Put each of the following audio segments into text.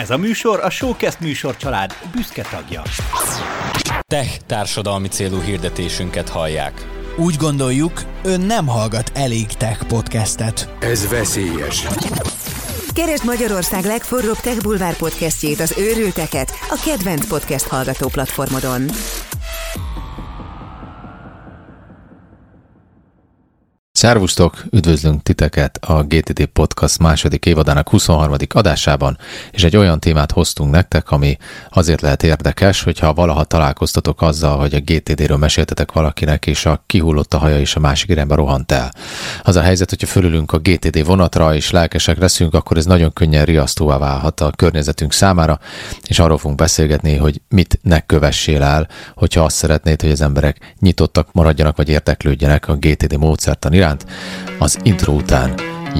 Ez a műsor a Showcast műsor család büszke tagja. Tech társadalmi célú hirdetésünket hallják. Úgy gondoljuk, ön nem hallgat elég tech podcastet. Ez veszélyes. Keresd Magyarország legforróbb Tech Bulvár podcastjét, az őrülteket, a kedvenc podcast hallgató platformodon. Szervusztok, üdvözlünk titeket a GTD Podcast második évadának 23. adásában, és egy olyan témát hoztunk nektek, ami azért lehet érdekes, hogyha valaha találkoztatok azzal, hogy a GTD-ről meséltetek valakinek, és a kihullott a haja és a másik irányba rohant el. Az a helyzet, hogyha fölülünk a GTD vonatra, és lelkesek leszünk, akkor ez nagyon könnyen riasztóvá válhat a környezetünk számára, és arról fogunk beszélgetni, hogy mit ne kövessél el, hogyha azt szeretnéd, hogy az emberek nyitottak maradjanak, vagy érdeklődjenek a GTD módszertan iránt, iránt. Az intro után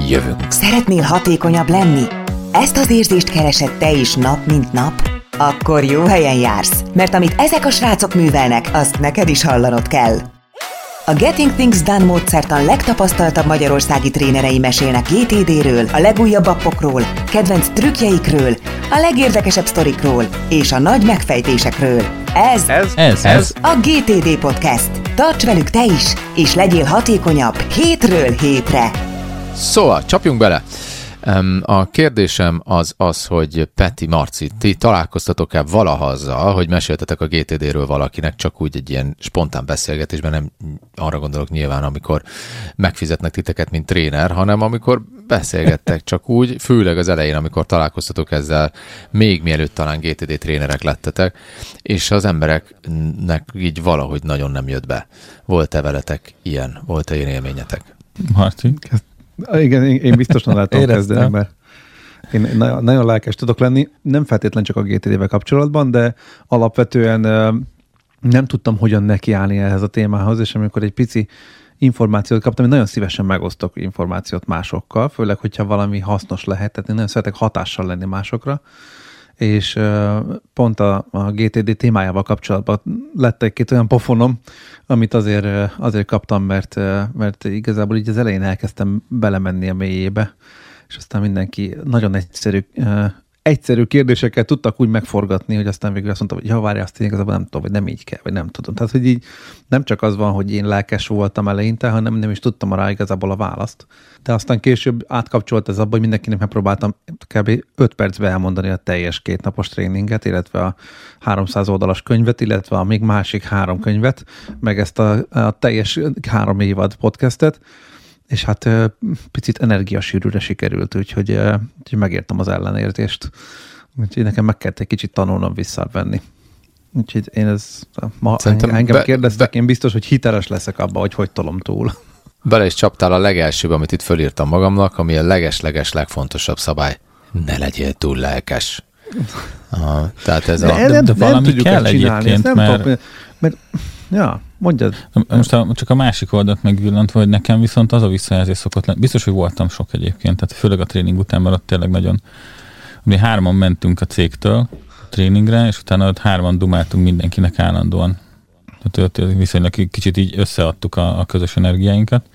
jövünk. Szeretnél hatékonyabb lenni? Ezt az érzést keresed te is nap mint nap? Akkor jó helyen jársz, mert amit ezek a srácok művelnek, azt neked is hallanod kell. A Getting Things Done módszertan legtapasztaltabb magyarországi trénerei mesélnek GTD-ről, a legújabb appokról, kedvenc trükkjeikről, a legérdekesebb sztorikról és a nagy megfejtésekről. Ez, ez, ez, ez a GTD Podcast. Tarts velük te is, és legyél hatékonyabb hétről hétre. Szóval, csapjunk bele! A kérdésem az az, hogy Peti Marci, ti találkoztatok-e valaha azzal, hogy meséltetek a GTD-ről valakinek, csak úgy egy ilyen spontán beszélgetésben, nem arra gondolok nyilván, amikor megfizetnek titeket, mint tréner, hanem amikor beszélgettek csak úgy, főleg az elején, amikor találkoztatok ezzel, még mielőtt talán GTD trénerek lettetek, és az embereknek így valahogy nagyon nem jött be. Volt-e veletek ilyen? Volt-e ilyen élményetek? Marci? Igen, én biztosan látom kezdeni, mert én nagyon, nagyon lelkes tudok lenni, nem feltétlen csak a GTD-vel kapcsolatban, de alapvetően nem tudtam, hogyan nekiállni ehhez a témához, és amikor egy pici információt kaptam, én nagyon szívesen megosztok információt másokkal, főleg, hogyha valami hasznos lehet, tehát én nagyon szeretek hatással lenni másokra, és pont a, a GTD témájával kapcsolatban lett egy-két olyan pofonom, amit azért, azért kaptam, mert, mert igazából így az elején elkezdtem belemenni a mélyébe, és aztán mindenki nagyon egyszerű egyszerű kérdéseket tudtak úgy megforgatni, hogy aztán végül azt mondta, hogy ja, várj, azt én igazából nem tudom, vagy nem így kell, vagy nem tudom. Tehát, hogy így nem csak az van, hogy én lelkes voltam eleinte, hanem nem is tudtam rá igazából a választ. De aztán később átkapcsolt ez abba, hogy mindenkinek megpróbáltam kb. 5 percbe elmondani a teljes kétnapos tréninget, illetve a 300 oldalas könyvet, illetve a még másik három könyvet, meg ezt a, a teljes három évad podcastet, és hát picit energiasűrűre sikerült, úgyhogy, úgyhogy megértem az ellenérzést. Úgyhogy nekem meg kellett egy kicsit tanulnom visszavenni. Úgyhogy én ez, ma Szerintem engem be, kérdeztek, be, én biztos, hogy hiteles leszek abba, hogy hogy tolom túl. Bele is csaptál a legelsőbb, amit itt fölírtam magamnak, ami a leges-leges legfontosabb szabály. Ne legyél túl lelkes. Aha, tehát ez de, a... Nem, de, valami nem kell egyébként, nem mert... Tudom, mert Ja, mondjad. Most a, csak a másik oldalt megvillantva, hogy nekem viszont az a visszajelzés szokott lenni. Biztos, hogy voltam sok egyébként, tehát főleg a tréning után, mert ott tényleg nagyon... Mi hárman mentünk a cégtől a tréningre, és utána ott hárman dumáltunk mindenkinek állandóan. Tehát viszonylag kicsit így összeadtuk a, a közös energiáinkat.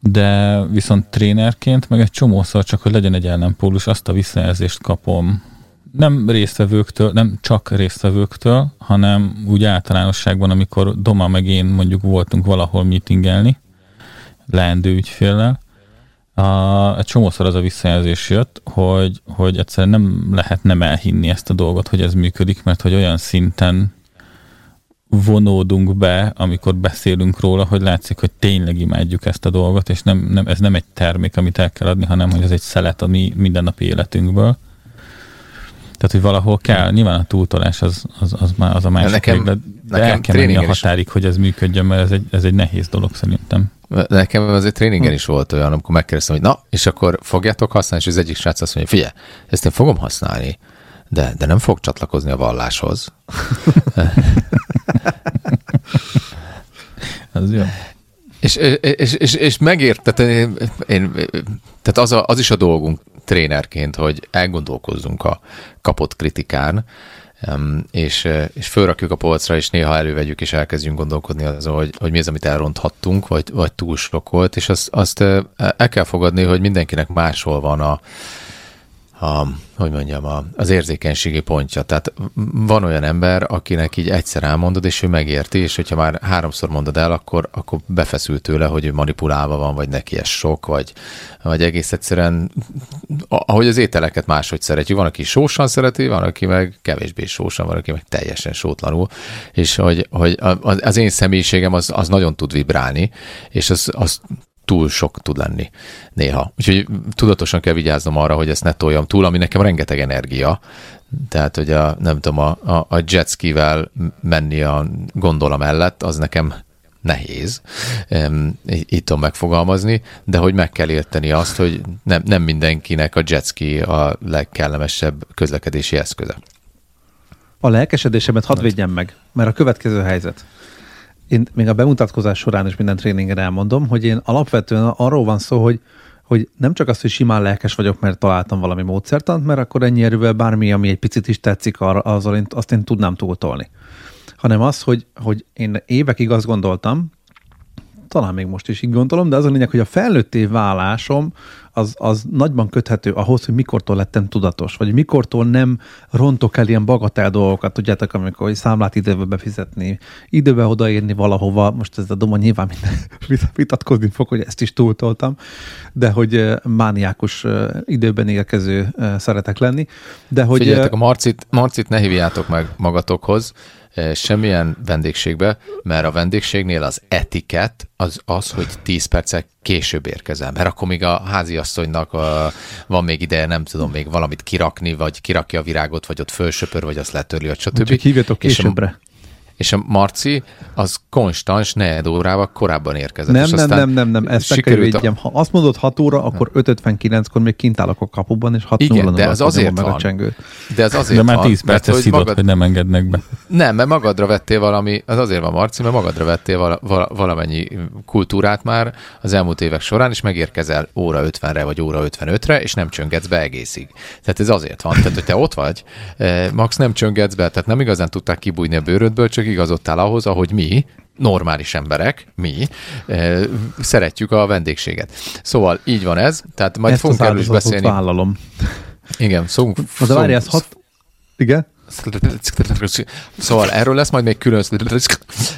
De viszont trénerként, meg egy csomószor csak, hogy legyen egy ellenpólus, azt a visszajelzést kapom, nem résztvevőktől, nem csak résztvevőktől, hanem úgy általánosságban, amikor Doma meg én mondjuk voltunk valahol meetingelni, leendő ügyféllel, a, egy csomószor az a visszajelzés jött, hogy, hogy egyszerűen nem lehet nem elhinni ezt a dolgot, hogy ez működik, mert hogy olyan szinten vonódunk be, amikor beszélünk róla, hogy látszik, hogy tényleg imádjuk ezt a dolgot, és nem, nem, ez nem egy termék, amit el kell adni, hanem hogy ez egy szelet a mi mindennapi életünkből. Tehát, hogy valahol kell, nyilván a túltolás az, az, az, már az a másik nekem, véglet, de nekem el kell menni a határig, is. hogy ez működjön, mert ez egy, ez egy nehéz dolog szerintem. Nekem azért tréningen hm. is volt olyan, amikor megkérdeztem, hogy na, és akkor fogjátok használni, és az egyik srác azt mondja, figyelj, ezt én fogom használni, de, de nem fog csatlakozni a valláshoz. az jó. És, és, és, és megért, én, én, tehát az, a, az is a dolgunk trénerként, hogy elgondolkozzunk a kapott kritikán, és, és fölrakjuk a polcra, és néha elővegyük, és elkezdjünk gondolkodni azon, hogy, hogy mi az, amit elronthattunk, vagy, vagy túl sok volt, és azt, azt el kell fogadni, hogy mindenkinek máshol van a, a, hogy mondjam, a, az érzékenységi pontja. Tehát van olyan ember, akinek így egyszer elmondod, és ő megérti, és hogyha már háromszor mondod el, akkor, akkor befeszül tőle, hogy ő manipulálva van, vagy neki ez sok, vagy, vagy egész egyszerűen, ahogy az ételeket máshogy szeretjük. Van, aki sósan szereti, van, aki meg kevésbé sósan, van, aki meg teljesen sótlanul, és hogy, hogy az én személyiségem az, az nagyon tud vibrálni, és az, az túl sok tud lenni néha. Úgyhogy tudatosan kell vigyáznom arra, hogy ezt ne toljam túl, ami nekem rengeteg energia. Tehát, hogy a, nem tudom, a, a, a jetskivel menni a gondola mellett, az nekem nehéz, így tudom megfogalmazni, de hogy meg kell érteni azt, hogy nem, nem mindenkinek a jetski a legkellemesebb közlekedési eszköze. A lelkesedésemet hadd védjem meg, mert a következő helyzet én még a bemutatkozás során is minden tréningen elmondom, hogy én alapvetően arról van szó, hogy, hogy nem csak az, hogy simán lelkes vagyok, mert találtam valami módszertant, mert akkor ennyi erővel bármi, ami egy picit is tetszik, arra, azzal én, azt én tudnám túltolni. Hanem az, hogy, hogy én évekig azt gondoltam, talán még most is így gondolom, de az a lényeg, hogy a felnőtté válásom az, az nagyban köthető ahhoz, hogy mikortól lettem tudatos, vagy mikortól nem rontok el ilyen bagatel dolgokat, tudjátok, amikor hogy számlát időbe befizetni, időbe odaérni valahova, most ez a doma nyilván vitatkozni fog, hogy ezt is túltoltam, de hogy mániákus időben érkező szeretek lenni. De hogy, Figyeljetek, a Marcit, Marcit ne hívjátok meg magatokhoz, semmilyen vendégségbe, mert a vendégségnél az etiket az az, hogy 10 percek később érkezem, mert akkor még a háziasszonynak a, van még ideje, nem tudom, még valamit kirakni, vagy kirakja a virágot, vagy ott fölsöpör, vagy azt letörli, vagy stb. Csak hívjatok későbbre és a Marci az konstans negyed órával korábban érkezett. Nem, nem, nem, nem, nem, ezt sikerült a... Ha azt mondod 6 óra, akkor 5.59-kor még kint állok a kapuban, és 6 Igen, de az azért meg van. A csengőt. De az azért de már 10 percet hogy, magad... hogy nem engednek be. Nem, mert magadra vettél valami, az azért van Marci, mert magadra vettél vala, vala, valamennyi kultúrát már az elmúlt évek során, és megérkezel óra 50-re vagy óra 55-re, és nem csöngetsz be egészig. Tehát ez azért van. Tehát, hogy te ott vagy, eh, Max nem csöngetsz be, tehát nem igazán tudták kibújni a bőrödből, csak igazodtál ahhoz, ahogy mi, normális emberek, mi, e, szeretjük a vendégséget. Szóval így van ez, tehát majd Ezt fogunk erről is beszélni. vállalom. Igen, szóval... De várj, ez hat... Igen? Szóval erről lesz majd még külön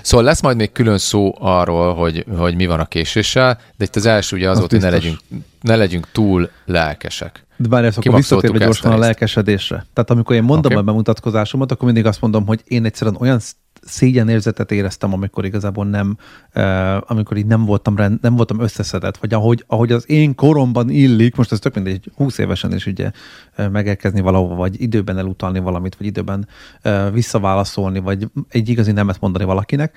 szóval lesz majd még külön szó arról, hogy, hogy mi van a késéssel, de itt az első ugye az, az volt, hogy ne legyünk, ne legyünk túl lelkesek. De bár akkor visszatérve gyorsan a lelkesedésre. Tehát amikor én mondom okay. a bemutatkozásomat, akkor mindig azt mondom, hogy én egyszerűen olyan szégyenérzetet éreztem, amikor igazából nem, uh, amikor így nem voltam, rend, nem voltam összeszedett, vagy ahogy, ahogy az én koromban illik, most ez tök mindegy, 20 évesen is ugye uh, megérkezni valahova, vagy időben elutalni valamit, vagy időben uh, visszaválaszolni, vagy egy igazi nemet mondani valakinek.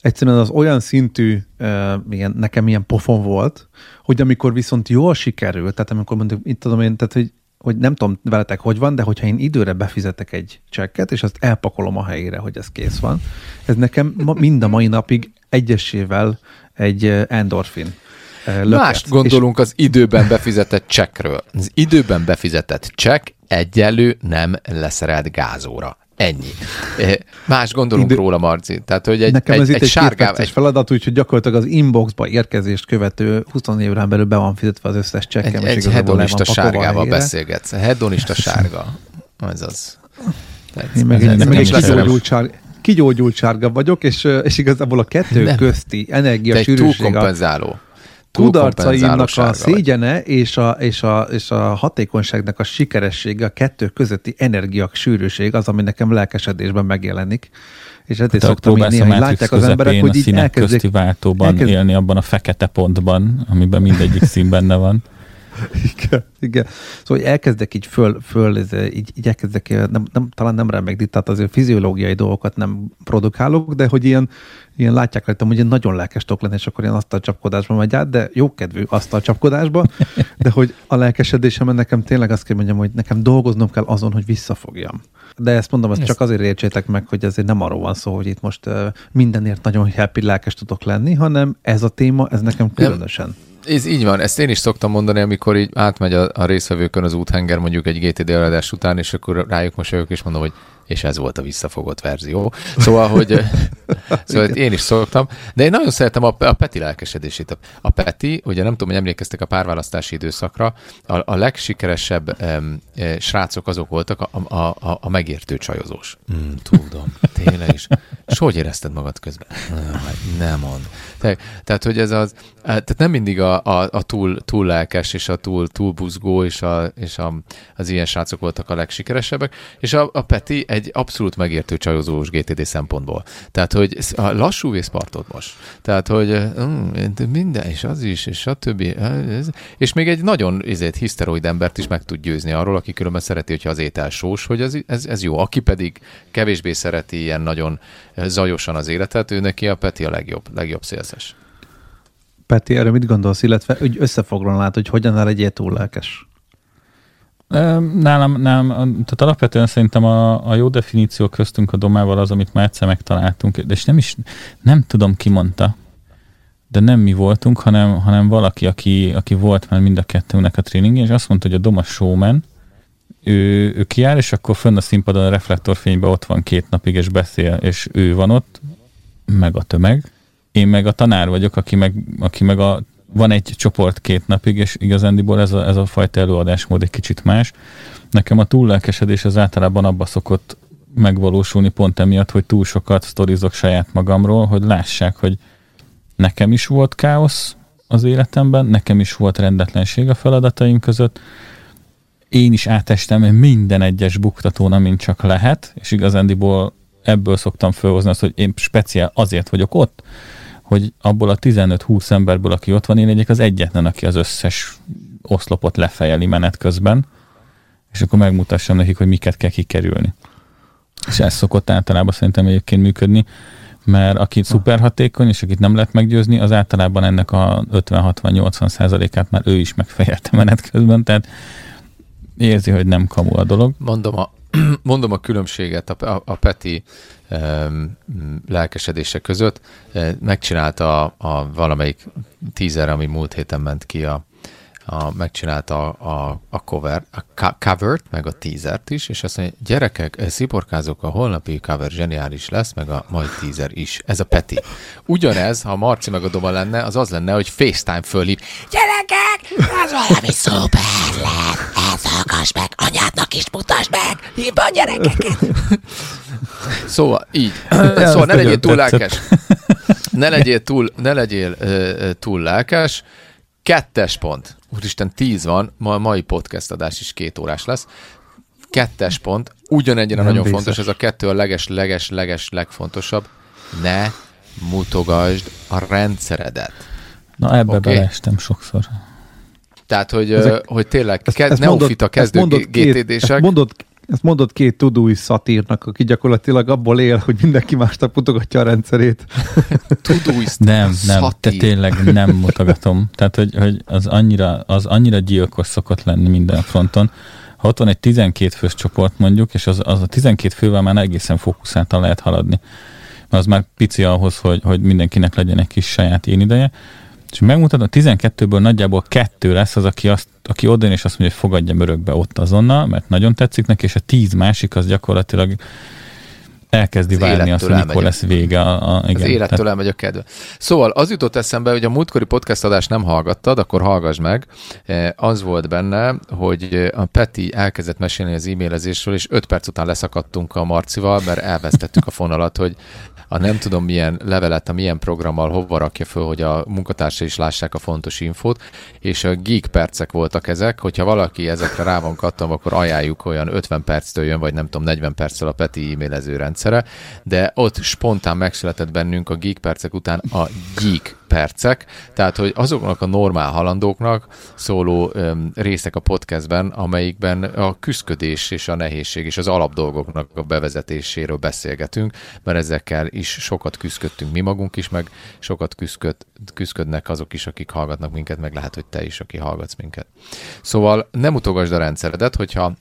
Egyszerűen az olyan szintű, uh, ilyen, nekem ilyen pofon volt, hogy amikor viszont jól sikerült, tehát amikor mondjuk, itt tudom én, tehát hogy hogy nem tudom veletek hogy van, de hogyha én időre befizetek egy csekket, és azt elpakolom a helyére, hogy ez kész van, ez nekem ma, mind a mai napig egyesével egy endorfin. Löket. Mást gondolunk és... az időben befizetett csekkről. Az időben befizetett csekk egyelő nem leszerelt gázóra. Ennyi. Eh, más gondolunk Idő... róla, Marci. Tehát, hogy egy, Nekem egy, ez itt egy, egy sárgá... egy feladat, úgyhogy gyakorlatilag az inboxba érkezést követő 20 évre belül be van fizetve az összes csekkem. Egy, egy hedonista sárgával beszélgetsz. Hedonista sárga. Ez az. Én meg, egy, meg egy kigyógyult, sárga, kigyógyult sárga vagyok, és, és igazából a kettő nem. közti energia sűrűség. kompenzáló kudarcaimnak a szégyene és a, és, a, és a hatékonyságnak a sikeressége, a kettő közötti energiak sűrűség az, ami nekem lelkesedésben megjelenik. És ezért hát szoktam így néha, hogy látják az emberek, hogy így elkezdik, közti váltóban elkezd... élni abban a fekete pontban, amiben mindegyik szín benne van. Igen, igen. Szóval hogy elkezdek így föl, föl így, így elkezdek, nem, nem, talán nem remegni, tehát azért fiziológiai dolgokat nem produkálok, de hogy ilyen, ilyen látják rajtam, hogy én nagyon lelkes tudok lenni, és akkor ilyen asztal csapkodásba megy át, de jókedvű asztal csapkodásba, de hogy a lelkesedésem nekem tényleg azt kell mondjam, hogy nekem dolgoznom kell azon, hogy visszafogjam. De ezt mondom, ezt, ezt csak azért értsétek meg, hogy ezért nem arról van szó, hogy itt most mindenért nagyon happy lelkes tudok lenni, hanem ez a téma, ez nekem különösen. Nem ez így van, ezt én is szoktam mondani, amikor így átmegy a, a részvevőkön az úthenger mondjuk egy GTD eladás után, és akkor rájuk most vagyok, és mondom, hogy és ez volt a visszafogott verzió. Szóval, hogy szóval én is szoktam, de én nagyon szeretem a, a Peti lelkesedését. A, Peti, ugye nem tudom, hogy emlékeztek a párválasztási időszakra, a, a legsikeresebb um, e, srácok azok voltak a, a, a, a megértő csajozós. Mm, tudom, tényleg is. És hogy érezted magad közben? Nem, nem mond. Te, tehát, hogy ez az, e, tehát nem mindig a, a, a túl, túl lelkes és a túl, túl buzgó és, a, és a, az ilyen srácok voltak a legsikeresebbek, és a, a Peti egy abszolút megértő csajozós GTD szempontból. Tehát, hogy a lassú vészpartot most. Tehát, hogy mm, minden, és az is, és a többi. És még egy nagyon ezért hiszteroid embert is meg tud győzni arról, aki különben szereti, hogyha az étel sós, hogy ez, ez, ez jó. Aki pedig kevésbé szereti ilyen nagyon zajosan az életet, ő neki a Peti a legjobb, legjobb szélszes. Peti, erről mit gondolsz, illetve hogy összefoglalnád, hogy hogyan ne legyél túl lelkes? Nálam, nálam, tehát alapvetően szerintem a, a jó definíció köztünk a domával az, amit már egyszer megtaláltunk, de és nem is, nem tudom ki mondta, de nem mi voltunk, hanem, hanem valaki, aki, aki volt már mind a kettőnek a tréning, és azt mondta, hogy a doma showman, ő, ő kiáll, és akkor fönn a színpadon a reflektorfényben ott van két napig, és beszél, és ő van ott, meg a tömeg. Én meg a tanár vagyok, aki meg, aki meg a van egy csoport két napig, és igazándiból ez a, ez a fajta előadásmód egy kicsit más. Nekem a túllelkesedés az általában abba szokott megvalósulni pont emiatt, hogy túl sokat sztorizok saját magamról, hogy lássák, hogy nekem is volt káosz az életemben, nekem is volt rendetlenség a feladataim között, én is átestem minden egyes buktatón, amint csak lehet, és igazándiból ebből szoktam felhozni azt, hogy én speciál azért vagyok ott, hogy abból a 15-20 emberből, aki ott van, én legyek az egyetlen, aki az összes oszlopot lefejeli menet közben, és akkor megmutassam nekik, hogy miket kell kikerülni. És ez szokott általában szerintem egyébként működni, mert aki szuper hatékony, és akit nem lehet meggyőzni, az általában ennek a 50-60-80 százalékát már ő is megfejelte menet közben, tehát érzi, hogy nem kamu a dolog. Mondom a, mondom a különbséget a, a, Peti um, lelkesedése között. Megcsinálta a, a valamelyik teaser, ami múlt héten ment ki a, a, megcsinálta a, a, a cover, a cover meg a teasert is, és azt mondja, gyerekek, sziporkázok, a holnapi cover zseniális lesz, meg a mai teaser is. Ez a Peti. Ugyanez, ha Marci meg a Doma lenne, az az lenne, hogy FaceTime fölhív. Gyerekek, ez valami szuper lett, ez hallgass meg, anyádnak is mutasd meg, hívd a gyerekeket. szóval így. szóval ne legyél túl lelkes. Ne legyél túl, ne legyél uh, túl lelkes. Kettes pont. Úristen, tíz van, ma a mai podcast adás is két órás lesz. Kettes pont, ugyanennyire nagyon biztos. fontos, ez a kettő a leges, leges, leges, legfontosabb. Ne mutogasd a rendszeredet. Na ebbe okay? beleestem sokszor. Tehát, hogy, Ezek, hogy tényleg ezt, kezd, ezt neofita kezdő GTD-sek. Mondod, ezt mondott két tudói szatírnak, aki gyakorlatilag abból él, hogy mindenki másnak mutogatja a rendszerét. tudói Nem, nem, te tényleg nem mutogatom. Tehát, hogy, hogy az, annyira, az annyira gyilkos szokott lenni minden fronton. Ha ott van egy 12 fős csoport mondjuk, és az, az a 12 fővel már egészen fókuszáltan lehet haladni. Mert az már pici ahhoz, hogy, hogy mindenkinek legyen egy kis saját én ideje és megmutatom, 12-ből nagyjából kettő lesz az, aki, azt, aki oda és azt mondja, hogy fogadja örökbe ott azonnal, mert nagyon tetszik neki, és a tíz másik az gyakorlatilag elkezdi az várni azt, hogy mikor lesz vége. A, a, igen, az élettől tehát... elmegy a kedve. Szóval az jutott eszembe, hogy a múltkori podcast adást nem hallgattad, akkor hallgass meg. E, az volt benne, hogy a Peti elkezdett mesélni az e-mailezésről, és öt perc után leszakadtunk a Marcival, mert elvesztettük a fonalat, hogy a nem tudom milyen levelet, a milyen programmal hova rakja föl, hogy a munkatársai is lássák a fontos infót, és a geek percek voltak ezek, hogyha valaki ezekre rá van kattam, akkor ajánljuk olyan 50 perctől jön, vagy nem tudom, 40 perccel a Peti e-mailező rendszere, de ott spontán megszületett bennünk a geek percek után a geek percek, tehát hogy azoknak a normál halandóknak szóló öm, részek a podcastben, amelyikben a küszködés és a nehézség és az alapdolgoknak a bevezetéséről beszélgetünk, mert ezekkel is sokat küzdködtünk mi magunk is, meg sokat küzdköd, küzdködnek azok is, akik hallgatnak minket, meg lehet, hogy te is, aki hallgatsz minket. Szóval nem utogasd a rendszeredet, hogyha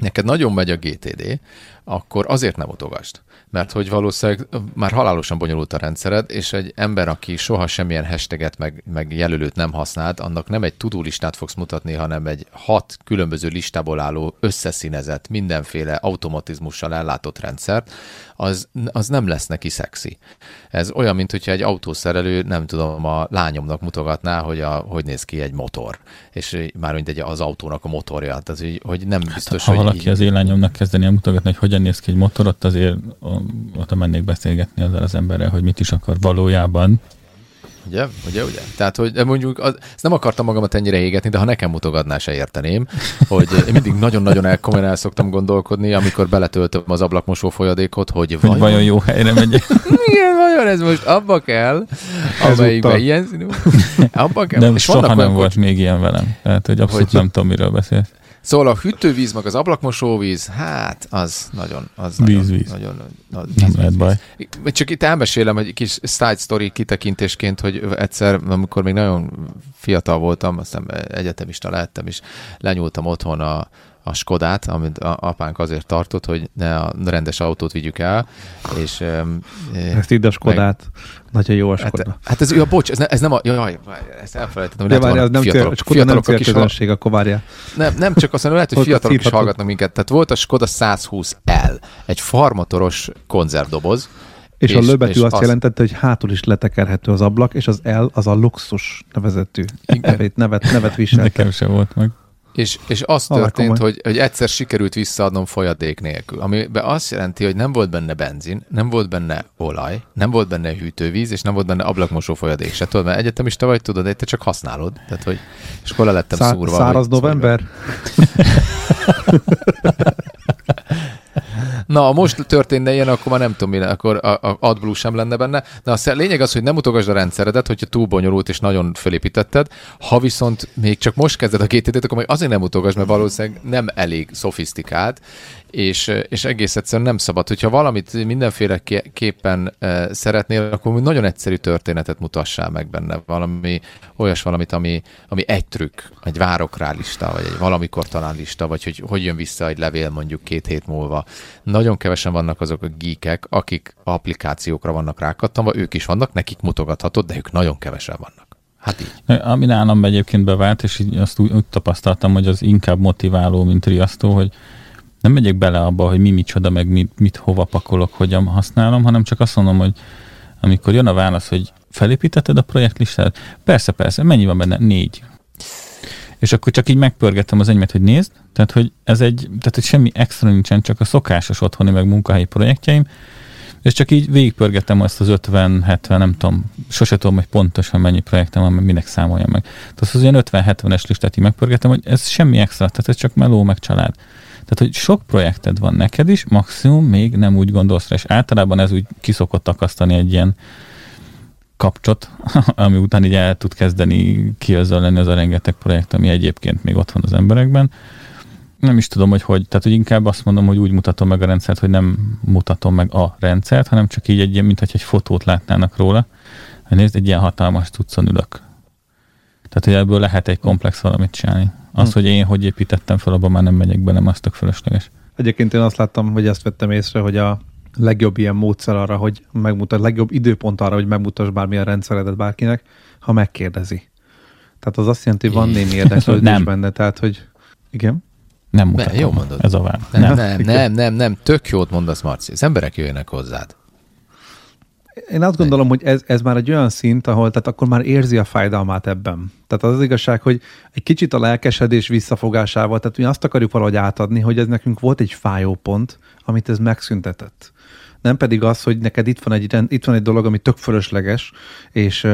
neked nagyon megy a GTD, akkor azért nem utogasd mert hogy valószínűleg már halálosan bonyolult a rendszered, és egy ember, aki soha semmilyen hashtaget meg, meg jelölőt nem használt, annak nem egy tudó listát fogsz mutatni, hanem egy hat különböző listából álló összeszínezett, mindenféle automatizmussal ellátott rendszert, az, az nem lesz neki szexi. Ez olyan, mint hogyha egy autószerelő, nem tudom, a lányomnak mutogatná, hogy a, hogy néz ki egy motor, és már mint egy az autónak a motorja. Tehát, hogy, hogy nem hát, biztos, hát, ha hogy valaki így... az én lányomnak kezdeni el mutogatni, hogy hogyan néz ki egy motor, ott azért ott mennék beszélgetni azzal az emberrel, hogy mit is akar valójában. Ugye, ugye, ugye? Tehát, hogy mondjuk, az, ezt nem akartam magamat ennyire égetni, de ha nekem mutogatná, se érteném, hogy én mindig nagyon-nagyon el, komolyan el szoktam gondolkodni, amikor beletöltöm az ablakmosó folyadékot, hogy vajon... Hogy vajon jó helyre megy. Igen, vajon ez most abba kell, amelyikben ilyen színű. Abba kell. Nem, és soha nem volt még ilyen velem. Tehát, hogy abszolút hogy... nem tudom, miről beszélsz. Szóval a hűtővíz, meg az ablakmosóvíz, hát az nagyon, az víz, nagyon, víz. nagyon, víz, nem lehet baj. Csak itt elmesélem egy kis side story kitekintésként, hogy egyszer, amikor még nagyon fiatal voltam, aztán egyetemista lehettem, és lenyúltam otthon a, a Skodát, amit a apánk azért tartott, hogy ne a rendes autót vigyük el, és... Ezt ide a Skodát. Meg, nagyon jó a hát, Skoda. Hát, hát ez, ja, bocs, ez, ne, ez nem a... Jaj, ezt elfelejtettem. De várjál, az nem fiatalok, cél, Skoda nem célközönség, akkor várjál. Nem, nem csak azt mondom, lehet, hogy fiatalok is hallgatnak minket. Tehát volt a Skoda 120L, egy farmatoros konzervdoboz, és, és a löbetű azt az... jelentette, hogy hátul is letekerhető az ablak, és az L az a luxus nevezetű nevet, nevet, nevet viselte. Nekem sem volt meg. És, és az történt, hogy, hogy egyszer sikerült visszaadnom folyadék nélkül, amiben azt jelenti, hogy nem volt benne benzin, nem volt benne olaj, nem volt benne hűtővíz, és nem volt benne ablakmosó folyadék se. Tudod, mert egyetemista vagy, tudod, de te csak használod. Tehát, hogy, és akkor le lettem Szá- szúrva. Száraz november? Na, ha most történne ilyen, akkor már nem tudom, mi akkor a AdBlue sem lenne benne. Na, a lényeg az, hogy nem utogasd a rendszeredet, hogyha túl bonyolult és nagyon fölépítetted. Ha viszont még csak most kezded a GTD-t, akkor majd azért nem utogasd, mert valószínűleg nem elég szofisztikált, és, és egész egyszerűen nem szabad. Hogyha valamit mindenféleképpen szeretnél, akkor nagyon egyszerű történetet mutassál meg benne. Valami, olyas valamit, ami, ami egy trükk, egy várok rá lista, vagy egy valamikor talán lista, vagy hogy hogy jön vissza egy levél mondjuk két hét múlva. Nagyon kevesen vannak azok a geekek, akik applikációkra vannak rákattanva, ők is vannak, nekik mutogathatod, de ők nagyon kevesen vannak. Hát így. Ami nálam egyébként bevált, és így azt úgy, úgy tapasztaltam, hogy az inkább motiváló, mint riasztó, hogy nem megyek bele abba, hogy mi micsoda, meg mit, mit hova pakolok, hogyan használom, hanem csak azt mondom, hogy amikor jön a válasz, hogy felépítetted a projektlistát? Persze, persze. Mennyi van benne? Négy. És akkor csak így megpörgettem az enyémet, hogy nézd, tehát hogy ez egy, tehát hogy semmi extra nincsen, csak a szokásos otthoni meg munkahelyi projektjeim, és csak így végigpörgettem azt az 50-70, nem tudom, sose tudom, hogy pontosan mennyi projektem van, minek számoljam meg. Tehát az ilyen 50-70-es listát így megpörgettem, hogy ez semmi extra, tehát ez csak meló, meg család. Tehát, hogy sok projekted van neked is, maximum még nem úgy gondolsz rá, és általában ez úgy kiszokott akasztani egy ilyen kapcsot, ami után így el tud kezdeni kiözölleni az a rengeteg projekt, ami egyébként még ott van az emberekben. Nem is tudom, hogy hogy, tehát hogy inkább azt mondom, hogy úgy mutatom meg a rendszert, hogy nem mutatom meg a rendszert, hanem csak így egy, mint hogy egy fotót látnának róla. Nézd, egy ilyen hatalmas tudszon ülök. Tehát, hogy ebből lehet egy komplex valamit csinálni. Az, hm. hogy én hogy építettem fel, abban már nem megyek bele, az tök fölösleges. Egyébként én azt láttam, hogy ezt vettem észre, hogy a legjobb ilyen módszer arra, hogy megmutat, legjobb időpont arra, hogy megmutass bármilyen rendszeredet bárkinek, ha megkérdezi. Tehát az azt jelenti, hogy van némi érdeklődés benne, tehát hogy igen. Nem mutatom. Ne, jó mondod. Ez a vár. Nem, nem, nem, nem, nem, nem, tök jót mondasz, Marci. Az emberek jöjjenek hozzád. Én azt gondolom, hogy ez, ez már egy olyan szint, ahol tehát akkor már érzi a fájdalmát ebben. Tehát az az igazság, hogy egy kicsit a lelkesedés visszafogásával, tehát mi azt akarjuk valahogy átadni, hogy ez nekünk volt egy fájó pont, amit ez megszüntetett. Nem pedig az, hogy neked itt van egy, itt van egy dolog, ami tök fölösleges, és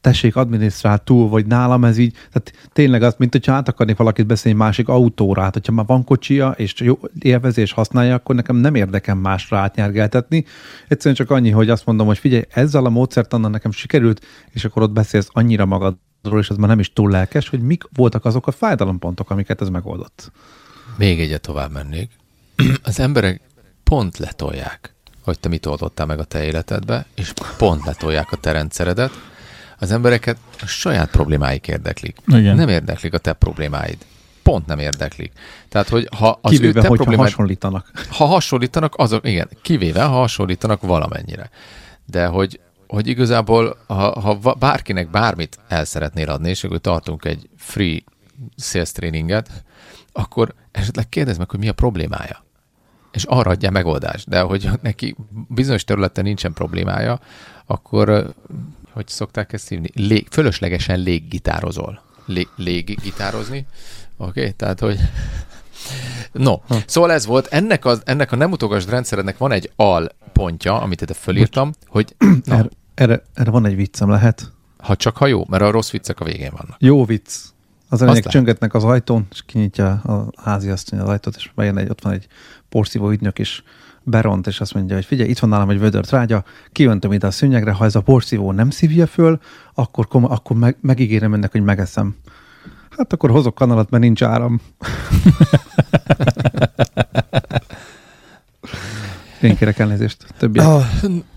tessék adminisztrál túl, vagy nálam ez így, tehát tényleg az, mint hogyha át akarnék valakit beszélni másik autóra, hát hogyha már van kocsia, és jó élvezés használja, akkor nekem nem érdekem másra átnyergeltetni. Egyszerűen csak annyi, hogy azt mondom, hogy figyelj, ezzel a módszertannal nekem sikerült, és akkor ott beszélsz annyira magadról, és ez már nem is túl lelkes, hogy mik voltak azok a fájdalompontok, amiket ez megoldott. Még egyet tovább mennék. Az emberek pont letolják, hogy te mit oldottál meg a te életedbe, és pont letolják a te rendszeredet, az embereket a saját problémáik érdeklik. Igen. Nem érdeklik a te problémáid. pont nem érdeklik. Tehát, hogy ha az Kivéve, ő te problémád, hasonlítanak. ha hasonlítanak, azok, igen, kivéve, ha hasonlítanak valamennyire. De hogy, hogy igazából, ha, ha bárkinek bármit el szeretnél adni, és akkor tartunk egy free sales tréninget, akkor esetleg kérdezd meg, hogy mi a problémája. És arra adja megoldást. De hogy neki bizonyos területen nincsen problémája, akkor, hogy szokták ezt hívni, lég, fölöslegesen léggitározol. Lég, léggitározni. Oké, okay? tehát, hogy No, szóval ez volt. Ennek a, ennek a nem utogas rendszerednek van egy al pontja, amit ide fölírtam, hogy na, Erre, erre, erre van egy viccem, lehet? ha csak ha jó, mert a rossz viccek a végén vannak. Jó vicc. Az lehet. csöngetnek az ajtón, és kinyitja a házi asszony az ajtót, és bejön egy, ott van egy porszívó ügynök, és beront, és azt mondja, hogy figyelj, itt van nálam egy vödör trágya, kiöntöm ide a szőnyegre, ha ez a porszívó nem szívja föl, akkor, kom- akkor meg, megígérem ennek, hogy megeszem. Hát akkor hozok kanalat, mert nincs áram. Én kérek elnézést. Többiek. Oh.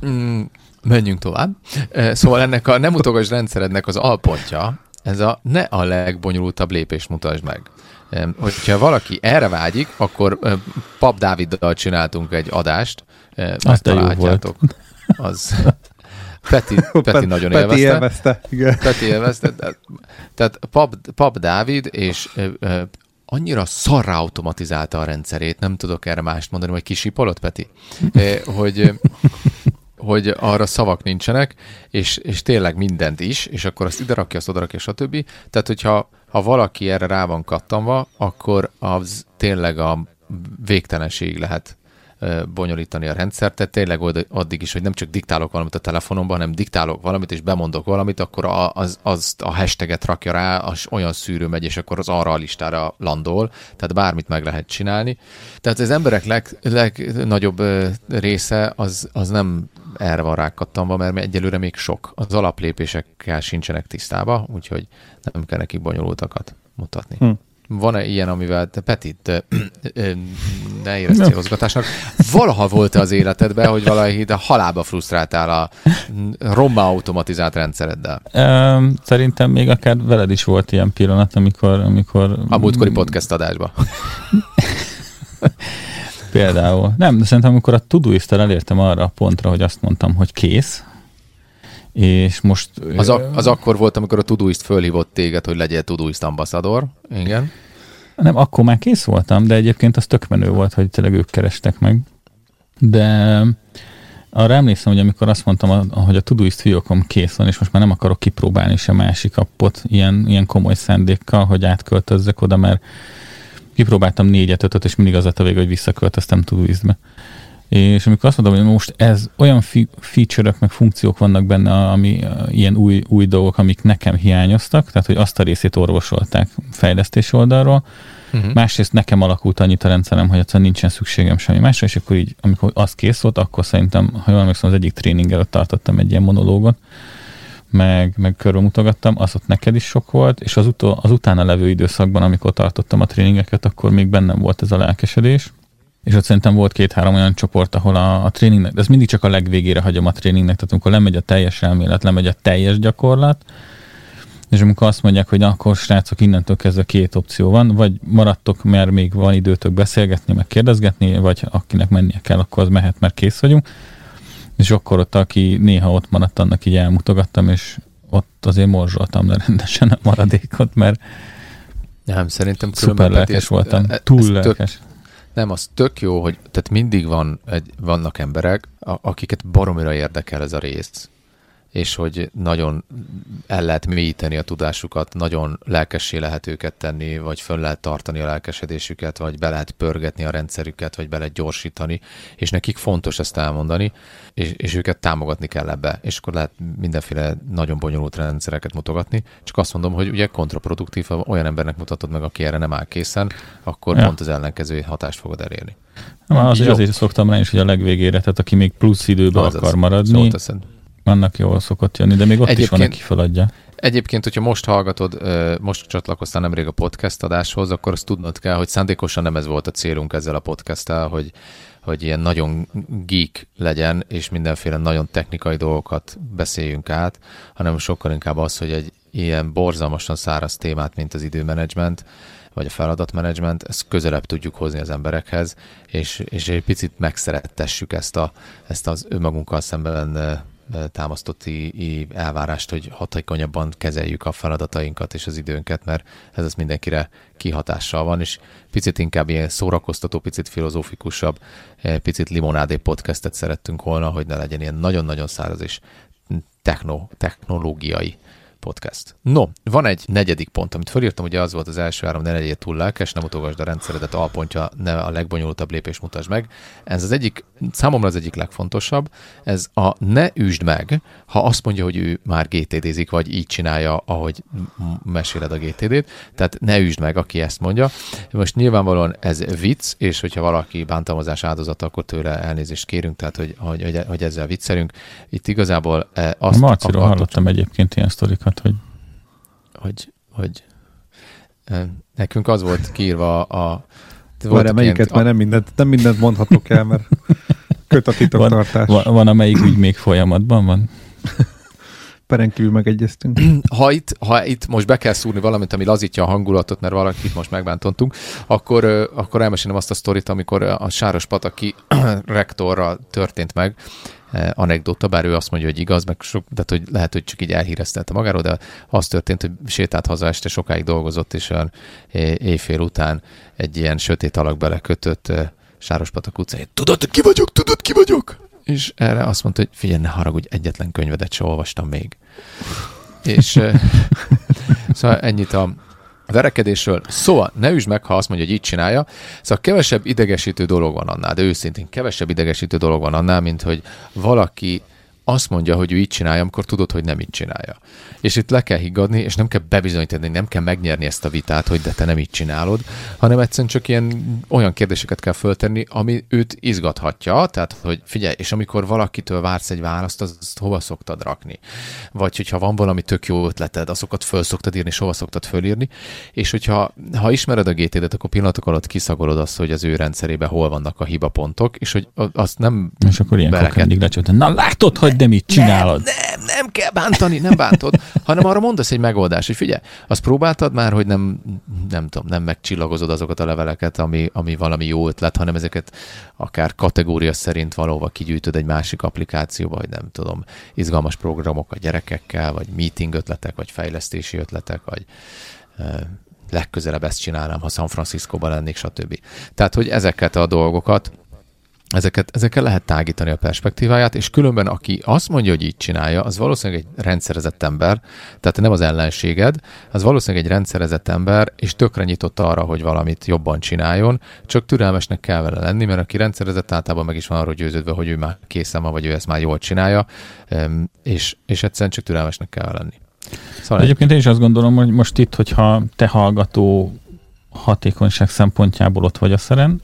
Mm, menjünk tovább. Eh, Szóval ennek a nem utogas rendszerednek az alpontja, ez a ne a legbonyolultabb lépést mutasd meg. Hogyha valaki erre vágyik, akkor Pap Dáviddal csináltunk egy adást, Az de jó megtalálhatjátok. Az Peti, Peti nagyon Peti élvezte. élvezte. Igen. Peti élvezte. Tehát, tehát Pap, Pap Dávid, és ö, ö, annyira szarrá automatizálta a rendszerét, nem tudok erre mást mondani, hogy kisipolott, Peti, Eh, hogy, hogy arra szavak nincsenek, és, és tényleg mindent is, és akkor azt ide rakja, azt oda rakja, stb. Tehát, hogyha ha valaki erre rá van kattanva, akkor az tényleg a végtelenség lehet bonyolítani a rendszert, tehát tényleg addig is, hogy nem csak diktálok valamit a telefonomban, hanem diktálok valamit, és bemondok valamit, akkor az, az a hashtaget rakja rá, az olyan szűrő megy, és akkor az arra a listára landol, tehát bármit meg lehet csinálni. Tehát az emberek leg, legnagyobb része az, az nem erre van rákattanva, mert egyelőre még sok. Az alaplépésekkel sincsenek tisztába, úgyhogy nem kell nekik bonyolultakat mutatni. Hm. Van-e ilyen, amivel te Petit, ne érezd célozgatásnak, valaha volt-e az életedben, hogy valahogy de halába frusztráltál a rommá automatizált rendszereddel? Ö, Szerintem még akár veled is volt ilyen pillanat, amikor, amikor A múltkori podcast adásban. Például. Nem, de szerintem amikor a Todoist-tel elértem arra a pontra, hogy azt mondtam, hogy kész, és most... Az, ak- az akkor volt, amikor a Todoist fölhívott téged, hogy legyél Todoist ambaszador. Igen. Nem, akkor már kész voltam, de egyébként az tök menő volt, hogy tényleg ők kerestek meg. De arra emlékszem, hogy amikor azt mondtam, hogy a Todoist fiókom kész van, és most már nem akarok kipróbálni se másik appot ilyen, ilyen komoly szándékkal, hogy átköltözzek oda, mert kipróbáltam négyet, ötöt, és mindig az lett a vége, hogy visszaköltöztem Todoistbe. És amikor azt mondom, hogy most ez olyan fi- feature-ök, meg funkciók vannak benne, ami ilyen új, új dolgok, amik nekem hiányoztak, tehát hogy azt a részét orvosolták fejlesztés oldalról, Uh-huh. Másrészt nekem alakult annyit a rendszerem, hogy egyszerűen nincsen szükségem semmi másra, és akkor így, amikor az kész volt, akkor szerintem, ha jól emlékszem, az egyik tréning előtt tartottam egy ilyen monológot, meg, meg körülmutogattam, az ott neked is sok volt, és az, utó, az utána levő időszakban, amikor tartottam a tréningeket, akkor még bennem volt ez a lelkesedés, és ott szerintem volt két-három olyan csoport, ahol a, a tréningnek, de ez mindig csak a legvégére hagyom a tréningnek, tehát amikor lemegy a teljes elmélet, lemegy a teljes gyakorlat, és amikor azt mondják, hogy akkor srácok, innentől kezdve két opció van, vagy maradtok, mert még van időtök beszélgetni, meg kérdezgetni, vagy akinek mennie kell, akkor az mehet, mert kész vagyunk. És akkor ott, aki néha ott maradt, annak így elmutogattam, és ott azért morzsoltam le rendesen a maradékot, mert Nem, szerintem szuper lelkes voltam. Túl tök- lelkes. Nem, az tök jó, hogy tehát mindig van egy, vannak emberek, a, akiket baromira érdekel ez a rész, és hogy nagyon el lehet mélyíteni a tudásukat, nagyon lelkessé lehet őket tenni, vagy föl lehet tartani a lelkesedésüket, vagy be lehet pörgetni a rendszerüket, vagy be lehet gyorsítani, és nekik fontos ezt elmondani, és, és őket támogatni kell ebbe, és akkor lehet mindenféle nagyon bonyolult rendszereket mutogatni, csak azt mondom, hogy ugye kontraproduktív, ha olyan embernek mutatod meg, aki erre nem áll készen, akkor Ja. pont az ellenkező hatást fogod elérni. Nem, azért, Jó. azért szoktam rá is, hogy a legvégére, tehát aki még plusz időben akar maradni, Szóval. Annak jól szokott jönni, de még ott is van, Egyébként- aki feladja. Egyébként, hogyha most hallgatod, most csatlakoztál nemrég a podcast adáshoz, akkor azt tudnod kell, hogy szándékosan nem ez volt a célunk ezzel a podcasttel, hogy, hogy ilyen nagyon geek legyen, és mindenféle nagyon technikai dolgokat beszéljünk át, hanem sokkal inkább az, hogy egy ilyen borzalmasan száraz témát, mint az időmenedzsment, vagy a feladatmenedzsment, ezt közelebb tudjuk hozni az emberekhez, és, és egy picit megszerettessük ezt, a, ezt az önmagunkkal szemben támasztott elvárást, hogy hatékonyabban kezeljük a feladatainkat és az időnket, mert ez az mindenkire kihatással van, és picit inkább ilyen szórakoztató, picit filozófikusabb, picit limonádé podcastet szerettünk volna, hogy ne legyen ilyen nagyon-nagyon száraz és techno, technológiai podcast. No, van egy negyedik pont, amit felírtam, ugye az volt az első három, ne legyél túl lelkes, nem utogasd a rendszeredet, alpontja, ne a legbonyolultabb lépés mutasd meg. Ez az egyik, számomra az egyik legfontosabb, ez a ne üsd meg, ha azt mondja, hogy ő már GTD-zik, vagy így csinálja, ahogy meséled a GTD-t, tehát ne üsd meg, aki ezt mondja. Most nyilvánvalóan ez vicc, és hogyha valaki bántalmazás áldozata, akkor tőle elnézést kérünk, tehát hogy, hogy, hogy, hogy ezzel viccelünk. Itt igazából eh, azt Marciról hallottam egyébként ilyen sztorikat sokat, hogy... Hogy, hogy nekünk az volt kiírva a... Várj, melyiket, a... mert nem mindent, nem mindent mondhatok el, mert köt a titoktartás. Van, van, van amelyik ügy még folyamatban van? Peren kívül megegyeztünk. Ha itt, ha itt most be kell szúrni valamit, ami lazítja a hangulatot, mert valakit most megbántottunk, akkor, akkor elmesélem azt a sztorit, amikor a Sáros Pataki rektorra történt meg, anekdota, bár ő azt mondja, hogy igaz, meg sok, tehát hogy lehet, hogy csak így elhíreztelte magáról, de az történt, hogy sétált haza este, sokáig dolgozott, és olyan éjfél után egy ilyen sötét alak belekötött eh, Sárospatak utcáján. Tudod, ki vagyok, tudod, ki vagyok? És erre azt mondta, hogy figyelj, ne haragudj, egyetlen könyvedet se olvastam még. És eh, szóval ennyit a, verekedésről. Szóval ne üsd meg, ha azt mondja, hogy így csinálja. Szóval kevesebb idegesítő dolog van annál, de őszintén kevesebb idegesítő dolog van annál, mint hogy valaki azt mondja, hogy ő így csinálja, amikor tudod, hogy nem így csinálja. És itt le kell higgadni, és nem kell bebizonyítani, nem kell megnyerni ezt a vitát, hogy de te nem így csinálod, hanem egyszerűen csak ilyen olyan kérdéseket kell föltenni, ami őt izgathatja, tehát hogy figyelj, és amikor valakitől vársz egy választ, azt hova szoktad rakni? Vagy hogyha van valami tök jó ötleted, azokat föl szoktad írni, és hova szoktad fölírni, és hogyha ha ismered a GTD-et, akkor pillanatok alatt kiszagolod azt, hogy az ő rendszerében hol vannak a hibapontok, és hogy azt nem És akkor ilyenkor mindig Na látod, hogy de mit csinálod? Nem, nem, nem kell bántani, nem bántod, hanem arra mondasz egy megoldást, hogy figyelj, azt próbáltad már, hogy nem, nem tudom, nem megcsillagozod azokat a leveleket, ami, ami valami jó ötlet, hanem ezeket akár kategória szerint valóva kigyűjtöd egy másik applikációba, vagy nem tudom, izgalmas programok a gyerekekkel, vagy meeting ötletek, vagy fejlesztési ötletek, vagy legközelebb ezt csinálnám, ha San Francisco-ban lennék, stb. Tehát, hogy ezeket a dolgokat ezeket, ezekkel lehet tágítani a perspektíváját, és különben aki azt mondja, hogy így csinálja, az valószínűleg egy rendszerezett ember, tehát nem az ellenséged, az valószínűleg egy rendszerezett ember, és tökre nyitott arra, hogy valamit jobban csináljon, csak türelmesnek kell vele lenni, mert aki rendszerezett, általában meg is van arról győződve, hogy ő már készen van, vagy ő ezt már jól csinálja, és, és egyszerűen csak türelmesnek kell lenni. Szóval Egyébként én is azt gondolom, hogy most itt, hogyha te hallgató hatékonyság szempontjából ott vagy a szeren,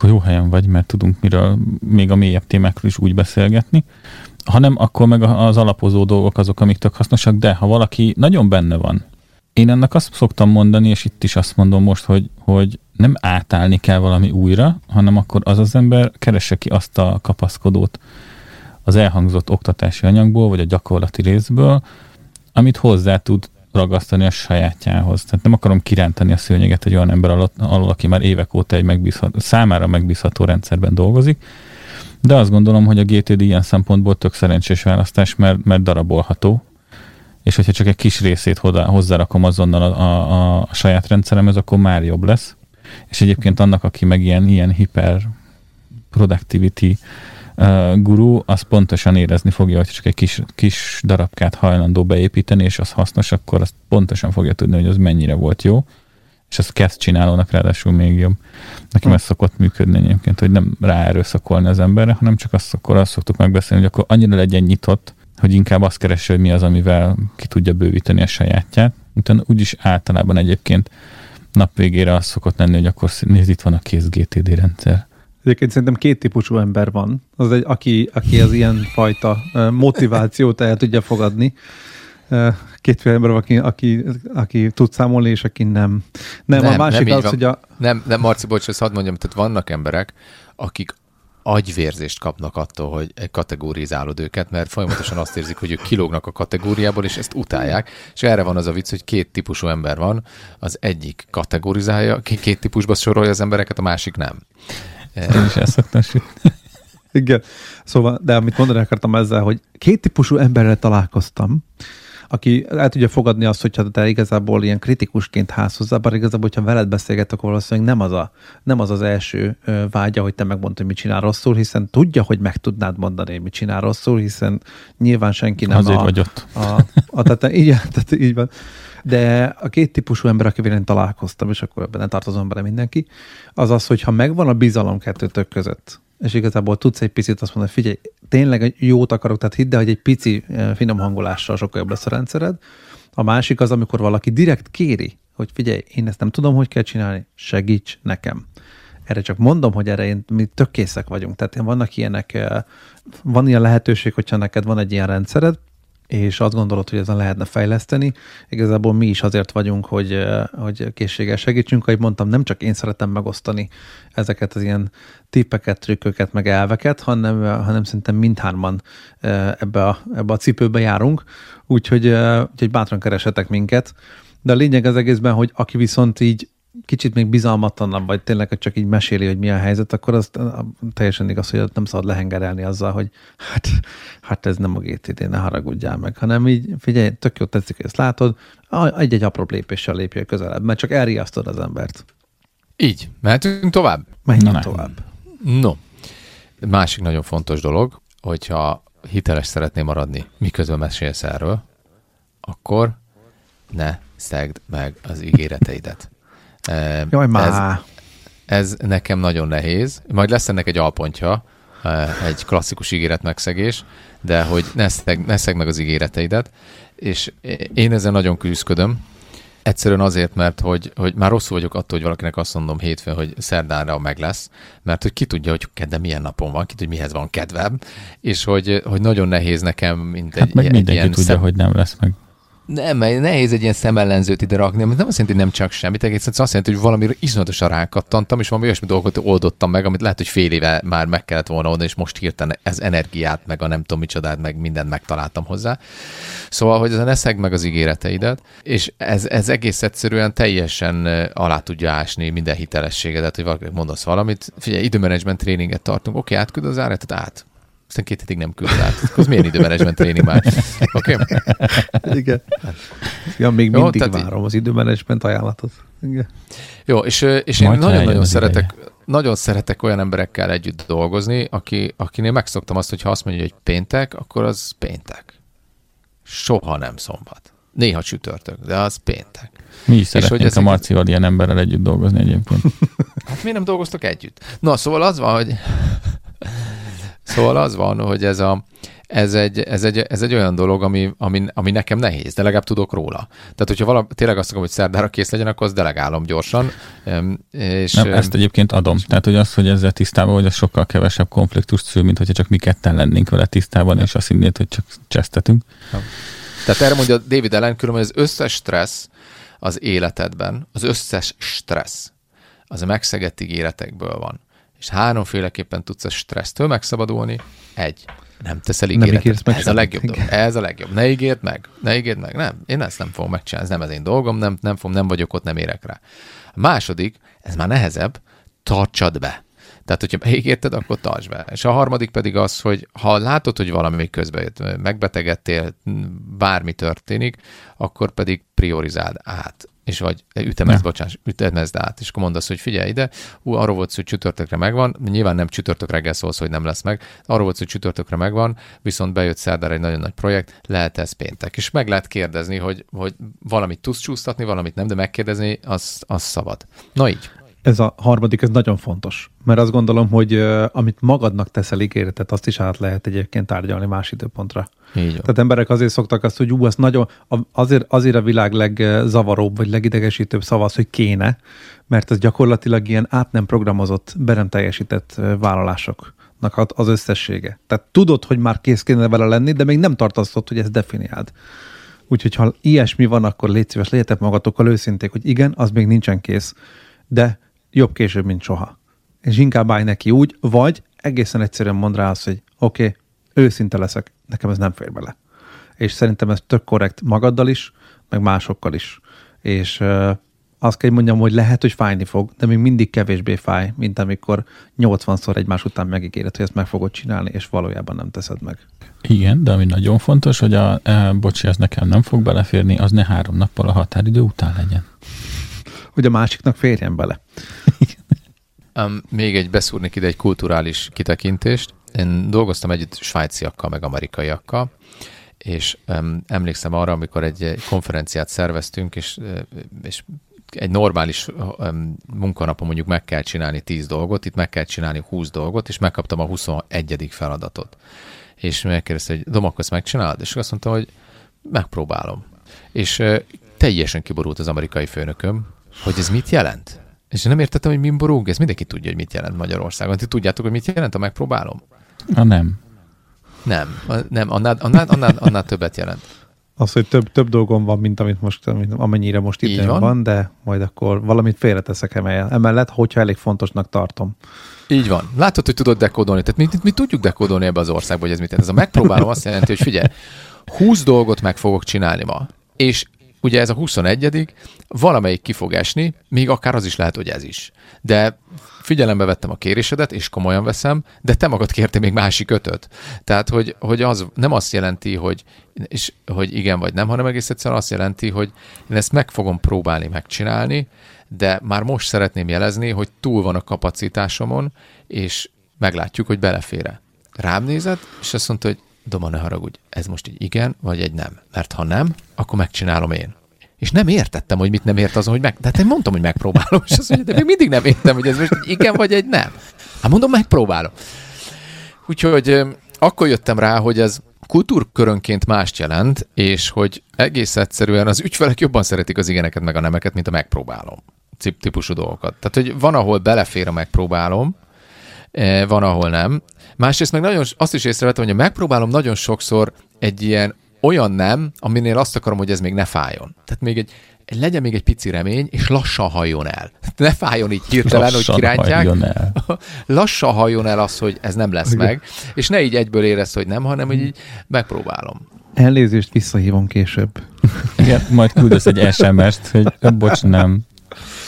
akkor jó helyen vagy, mert tudunk miről még a mélyebb témákról is úgy beszélgetni, hanem akkor meg az alapozó dolgok azok, amik tök hasznosak, de ha valaki nagyon benne van, én ennek azt szoktam mondani, és itt is azt mondom most, hogy, hogy nem átállni kell valami újra, hanem akkor az az ember keresse ki azt a kapaszkodót az elhangzott oktatási anyagból, vagy a gyakorlati részből, amit hozzá tud ragasztani a sajátjához. Tehát nem akarom kirántani a szőnyeget egy olyan ember alatt, alól, aki már évek óta egy megbízható, számára megbízható rendszerben dolgozik, de azt gondolom, hogy a GTD ilyen szempontból tök szerencsés választás, mert, mert darabolható, és hogyha csak egy kis részét hozzárakom azonnal a, a, a saját rendszeremhez, akkor már jobb lesz. És egyébként annak, aki meg ilyen, ilyen hiper productivity guru, az pontosan érezni fogja, hogy csak egy kis, kis darabkát hajlandó beépíteni, és az hasznos, akkor azt pontosan fogja tudni, hogy az mennyire volt jó, és az kezd csinálónak ráadásul még jobb. Nekem ez szokott működni egyébként, hogy nem ráerőszakolni az emberre, hanem csak azt, akkor azt szoktuk megbeszélni, hogy akkor annyira legyen nyitott, hogy inkább azt keresse, hogy mi az, amivel ki tudja bővíteni a sajátját. Utána úgyis általában egyébként nap végére az szokott lenni, hogy akkor nézd, itt van a kész GTD rendszer. Egyébként szerintem két típusú ember van. Az egy, aki, aki az ilyen fajta motivációt el tudja fogadni. Kétféle ember, aki, aki, aki tud számolni, és aki nem. Nem, nem a másik nem az, van. hogy a... Nem, nem, Marci, bocs, ezt hadd mondjam, tehát vannak emberek, akik agyvérzést kapnak attól, hogy kategorizálod őket, mert folyamatosan azt érzik, hogy ők kilógnak a kategóriából, és ezt utálják. És erre van az a vicc, hogy két típusú ember van, az egyik kategorizálja, két típusba sorolja az embereket, a másik nem. Én is ezt szoktam Igen. Szóval, de amit mondani akartam ezzel, hogy két típusú emberrel találkoztam, aki el tudja fogadni azt, hogyha te igazából ilyen kritikusként házhoz hozzá, bár igazából, hogyha veled beszélgetek, valószínűleg nem az, a, nem az az első vágya, hogy te megmondod, hogy mit csinál rosszul, hiszen tudja, hogy meg tudnád mondani, hogy mit csinál rosszul, hiszen nyilván senki nem Azért a, vagy ott. A, a, tehát, igen, tehát így van. De a két típusú ember, akivel én találkoztam, és akkor ebben tartozom bele mindenki, az az, hogy ha megvan a bizalom kettőtök között, és igazából tudsz egy picit azt mondani, figyelj, tényleg jót akarok, tehát hidd el, hogy egy pici eh, finom hangolással sokkal jobb lesz a rendszered. A másik az, amikor valaki direkt kéri, hogy figyelj, én ezt nem tudom, hogy kell csinálni, segíts nekem. Erre csak mondom, hogy erre én, mi tök készek vagyunk. Tehát vannak ilyenek, eh, van ilyen lehetőség, hogyha neked van egy ilyen rendszered, és azt gondolod, hogy ezen lehetne fejleszteni. Igazából mi is azért vagyunk, hogy, eh, hogy készséggel segítsünk. Ahogy mondtam, nem csak én szeretem megosztani ezeket az ilyen tippeket, trükköket, meg elveket, hanem, eh, hanem szerintem mindhárman eh, ebbe a, ebbe a cipőbe járunk, úgyhogy, úgyhogy bátran keresetek minket. De a lényeg az egészben, hogy aki viszont így kicsit még bizalmatlanabb, vagy tényleg csak így meséli, hogy mi a helyzet, akkor az teljesen igaz, hogy nem szabad lehengerelni azzal, hogy hát, hát ez nem a GTD, ne haragudjál meg, hanem így figyelj, tök jó tetszik, hogy ezt látod, egy-egy apró lépéssel lépjél közelebb, mert csak elriasztod az embert. Így, mehetünk tovább? Menjünk Na, tovább. No, másik nagyon fontos dolog, hogyha hiteles szeretném maradni, miközben mesélsz erről, akkor ne szegd meg az ígéreteidet. Jaj, már. Ez, ez nekem nagyon nehéz. Majd lesz ennek egy alpontja, egy klasszikus ígéret megszegés, de hogy ne, szeg, ne szeg meg az ígéreteidet. És én ezzel nagyon küzdködöm. Egyszerűen azért, mert hogy, hogy már rosszul vagyok attól, hogy valakinek azt mondom hétfőn, hogy szerdára meg lesz, mert hogy ki tudja, hogy kedden milyen napon van, ki tudja, mihez van kedvem, és hogy, hogy nagyon nehéz nekem, mint hát egy, meg mindenki ilyen tudja, szem... hogy nem lesz meg. Nem, mert nehéz egy ilyen szemellenzőt ide rakni, amit nem azt jelenti, hogy nem csak semmit, egészen azt jelenti, hogy valami iszonyatosan rákattantam, és valami olyasmi dolgot oldottam meg, amit lehet, hogy fél éve már meg kellett volna oldani, és most hirtelen ez energiát, meg a nem tudom micsodát, meg mindent megtaláltam hozzá. Szóval, hogy ezen eszeg meg az ígéreteidet, és ez, ez egész egyszerűen teljesen alá tudja ásni minden hitelességedet, hogy mondasz valamit. Figyelj, időmenedzsment tréninget tartunk, oké, átküld az áretet át aztán két hétig nem küld át. Az milyen időmenedzsment tréning már? Oké? Okay? Igen. Ja, még Jó, mindig várom az időmenedzsment ajánlatot. Igen. Jó, és, és én nagyon-nagyon szeretek, nagyon szeretek olyan emberekkel együtt dolgozni, aki, akinél megszoktam azt, hogy ha azt mondja, hogy péntek, akkor az péntek. Soha nem szombat. Néha csütörtök, de az péntek. Mi is szeretnénk ezek... a Marcival ilyen emberrel együtt dolgozni egyébként. Hát mi nem dolgoztok együtt? No, szóval az van, hogy Szóval az van, hogy ez, a, ez, egy, ez, egy, ez egy olyan dolog, ami, ami, ami nekem nehéz, de legalább tudok róla. Tehát, hogyha valami, tényleg azt akarom, hogy szerdára kész legyen, akkor azt delegálom gyorsan. És, Nem, ezt egyébként adom. Tehát, hogy az, hogy ezzel tisztában hogy az sokkal kevesebb konfliktus szül, mint hogyha csak mi ketten lennénk vele tisztában, és azt hinnéd, hogy csak csesztetünk. Tehát erre mondja David Allen, különben az összes stressz az életedben, az összes stressz, az a megszegett ígéretekből van. És háromféleképpen tudsz a stressztől megszabadulni. Egy, nem teszel ígéretet. Meg ez a legjobb dolog. Ez a legjobb. Ne ígérd meg. Ne ígérd meg. Nem, én ezt nem fogom megcsinálni. Ez nem az én dolgom, nem, nem, fogom, nem vagyok ott, nem érek rá. A második, ez már nehezebb, tartsad be. Tehát, hogyha beígérted, akkor tartsd be. És a harmadik pedig az, hogy ha látod, hogy valami még közben jött, megbetegedtél, bármi történik, akkor pedig priorizáld át és vagy ütemezd, bocsáss, ütemezd át, és akkor mondasz, hogy figyelj ide, ú, arról volt hogy csütörtökre megvan, nyilván nem csütörtök reggel szólsz, hogy nem lesz meg, arról volt hogy csütörtökre megvan, viszont bejött szerdára egy nagyon nagy projekt, lehet ez péntek. És meg lehet kérdezni, hogy, hogy valamit tudsz csúsztatni, valamit nem, de megkérdezni, az, az szabad. Na így ez a harmadik, ez nagyon fontos. Mert azt gondolom, hogy uh, amit magadnak teszel ígéretet, azt is át lehet egyébként tárgyalni más időpontra. Így Tehát emberek azért szoktak azt, hogy ú, az nagyon, azért, azért a világ legzavaróbb, vagy legidegesítőbb szava az, hogy kéne, mert ez gyakorlatilag ilyen át nem programozott, be nem teljesített vállalásoknak az összessége. Tehát tudod, hogy már kész kéne vele lenni, de még nem tartasz ott, hogy ezt definiáld. Úgyhogy ha ilyesmi van, akkor légy szíves, legyetek magatokkal őszinték, hogy igen, az még nincsen kész, de jobb később, mint soha. és inkább állj neki úgy, vagy egészen egyszerűen mond rá azt, hogy oké, okay, őszinte leszek, nekem ez nem fér bele. És szerintem ez tök korrekt magaddal is, meg másokkal is. És uh, azt kell, hogy mondjam, hogy lehet, hogy fájni fog, de még mindig kevésbé fáj, mint amikor 80-szor egymás után megígéred, hogy ezt meg fogod csinálni, és valójában nem teszed meg. Igen, de ami nagyon fontos, hogy a e, bocsi, ez nekem nem fog beleférni, az ne három nappal a határidő után legyen. Hogy a másiknak férjen bele. um, még egy beszúrnék ide egy kulturális kitekintést. Én dolgoztam együtt svájciakkal, meg amerikaiakkal, és um, emlékszem arra, amikor egy konferenciát szerveztünk, és, és egy normális um, munkanapon mondjuk meg kell csinálni 10 dolgot, itt meg kell csinálni 20 dolgot, és megkaptam a 21. feladatot. És megkérdezte, hogy Dom, akkor ezt megcsinálod? És azt mondtam, hogy megpróbálom. És uh, teljesen kiborult az amerikai főnököm, hogy ez mit jelent? És nem értettem, hogy mi borúg, ez mindenki tudja, hogy mit jelent Magyarországon. Ti tudjátok, hogy mit jelent, ha megpróbálom? A nem. Nem, nem, annál, annál, annál, annál többet jelent. Az, hogy több, több dolgom van, mint amit most, amennyire most itt van. van, de majd akkor valamit félreteszek emellett, hogyha elég fontosnak tartom. Így van. Látod, hogy tudod dekódolni. Tehát mi, mi, mi tudjuk dekódolni ebbe az országba, hogy ez mit jelent. Ez a megpróbálom azt jelenti, hogy figyelj, 20 dolgot meg fogok csinálni ma, és ugye ez a 21 valamelyik ki fog esni, még akár az is lehet, hogy ez is. De figyelembe vettem a kérésedet, és komolyan veszem, de te magad kértél még másik ötöt. Tehát, hogy, hogy az nem azt jelenti, hogy, és, hogy igen vagy nem, hanem egész egyszerűen azt jelenti, hogy én ezt meg fogom próbálni megcsinálni, de már most szeretném jelezni, hogy túl van a kapacitásomon, és meglátjuk, hogy belefére. Rám nézett, és azt mondta, hogy Doma, ne haragudj, ez most egy igen, vagy egy nem. Mert ha nem, akkor megcsinálom én. És nem értettem, hogy mit nem ért azon, hogy meg... De hát én mondtam, hogy megpróbálom, és azt mondja, de még mindig nem értem, hogy ez most egy igen, vagy egy nem. Hát mondom, megpróbálom. Úgyhogy akkor jöttem rá, hogy ez kultúrkörönként mást jelent, és hogy egész egyszerűen az ügyfelek jobban szeretik az igeneket meg a nemeket, mint a megpróbálom típusú dolgokat. Tehát, hogy van, ahol belefér a megpróbálom, van, ahol nem, Másrészt meg nagyon, azt is észrevettem, hogy megpróbálom nagyon sokszor egy ilyen olyan nem, aminél azt akarom, hogy ez még ne fájjon. Tehát még egy, legyen még egy pici remény, és lassan halljon el. Ne fájjon így hirtelen, lassan hogy kirántják. Halljon el. lassan halljon el az, hogy ez nem lesz Igen. meg, és ne így egyből érezd, hogy nem, hanem hogy így megpróbálom. Elnézést visszahívom később. Igen, majd küldesz egy SMS-t, hogy bocs, nem.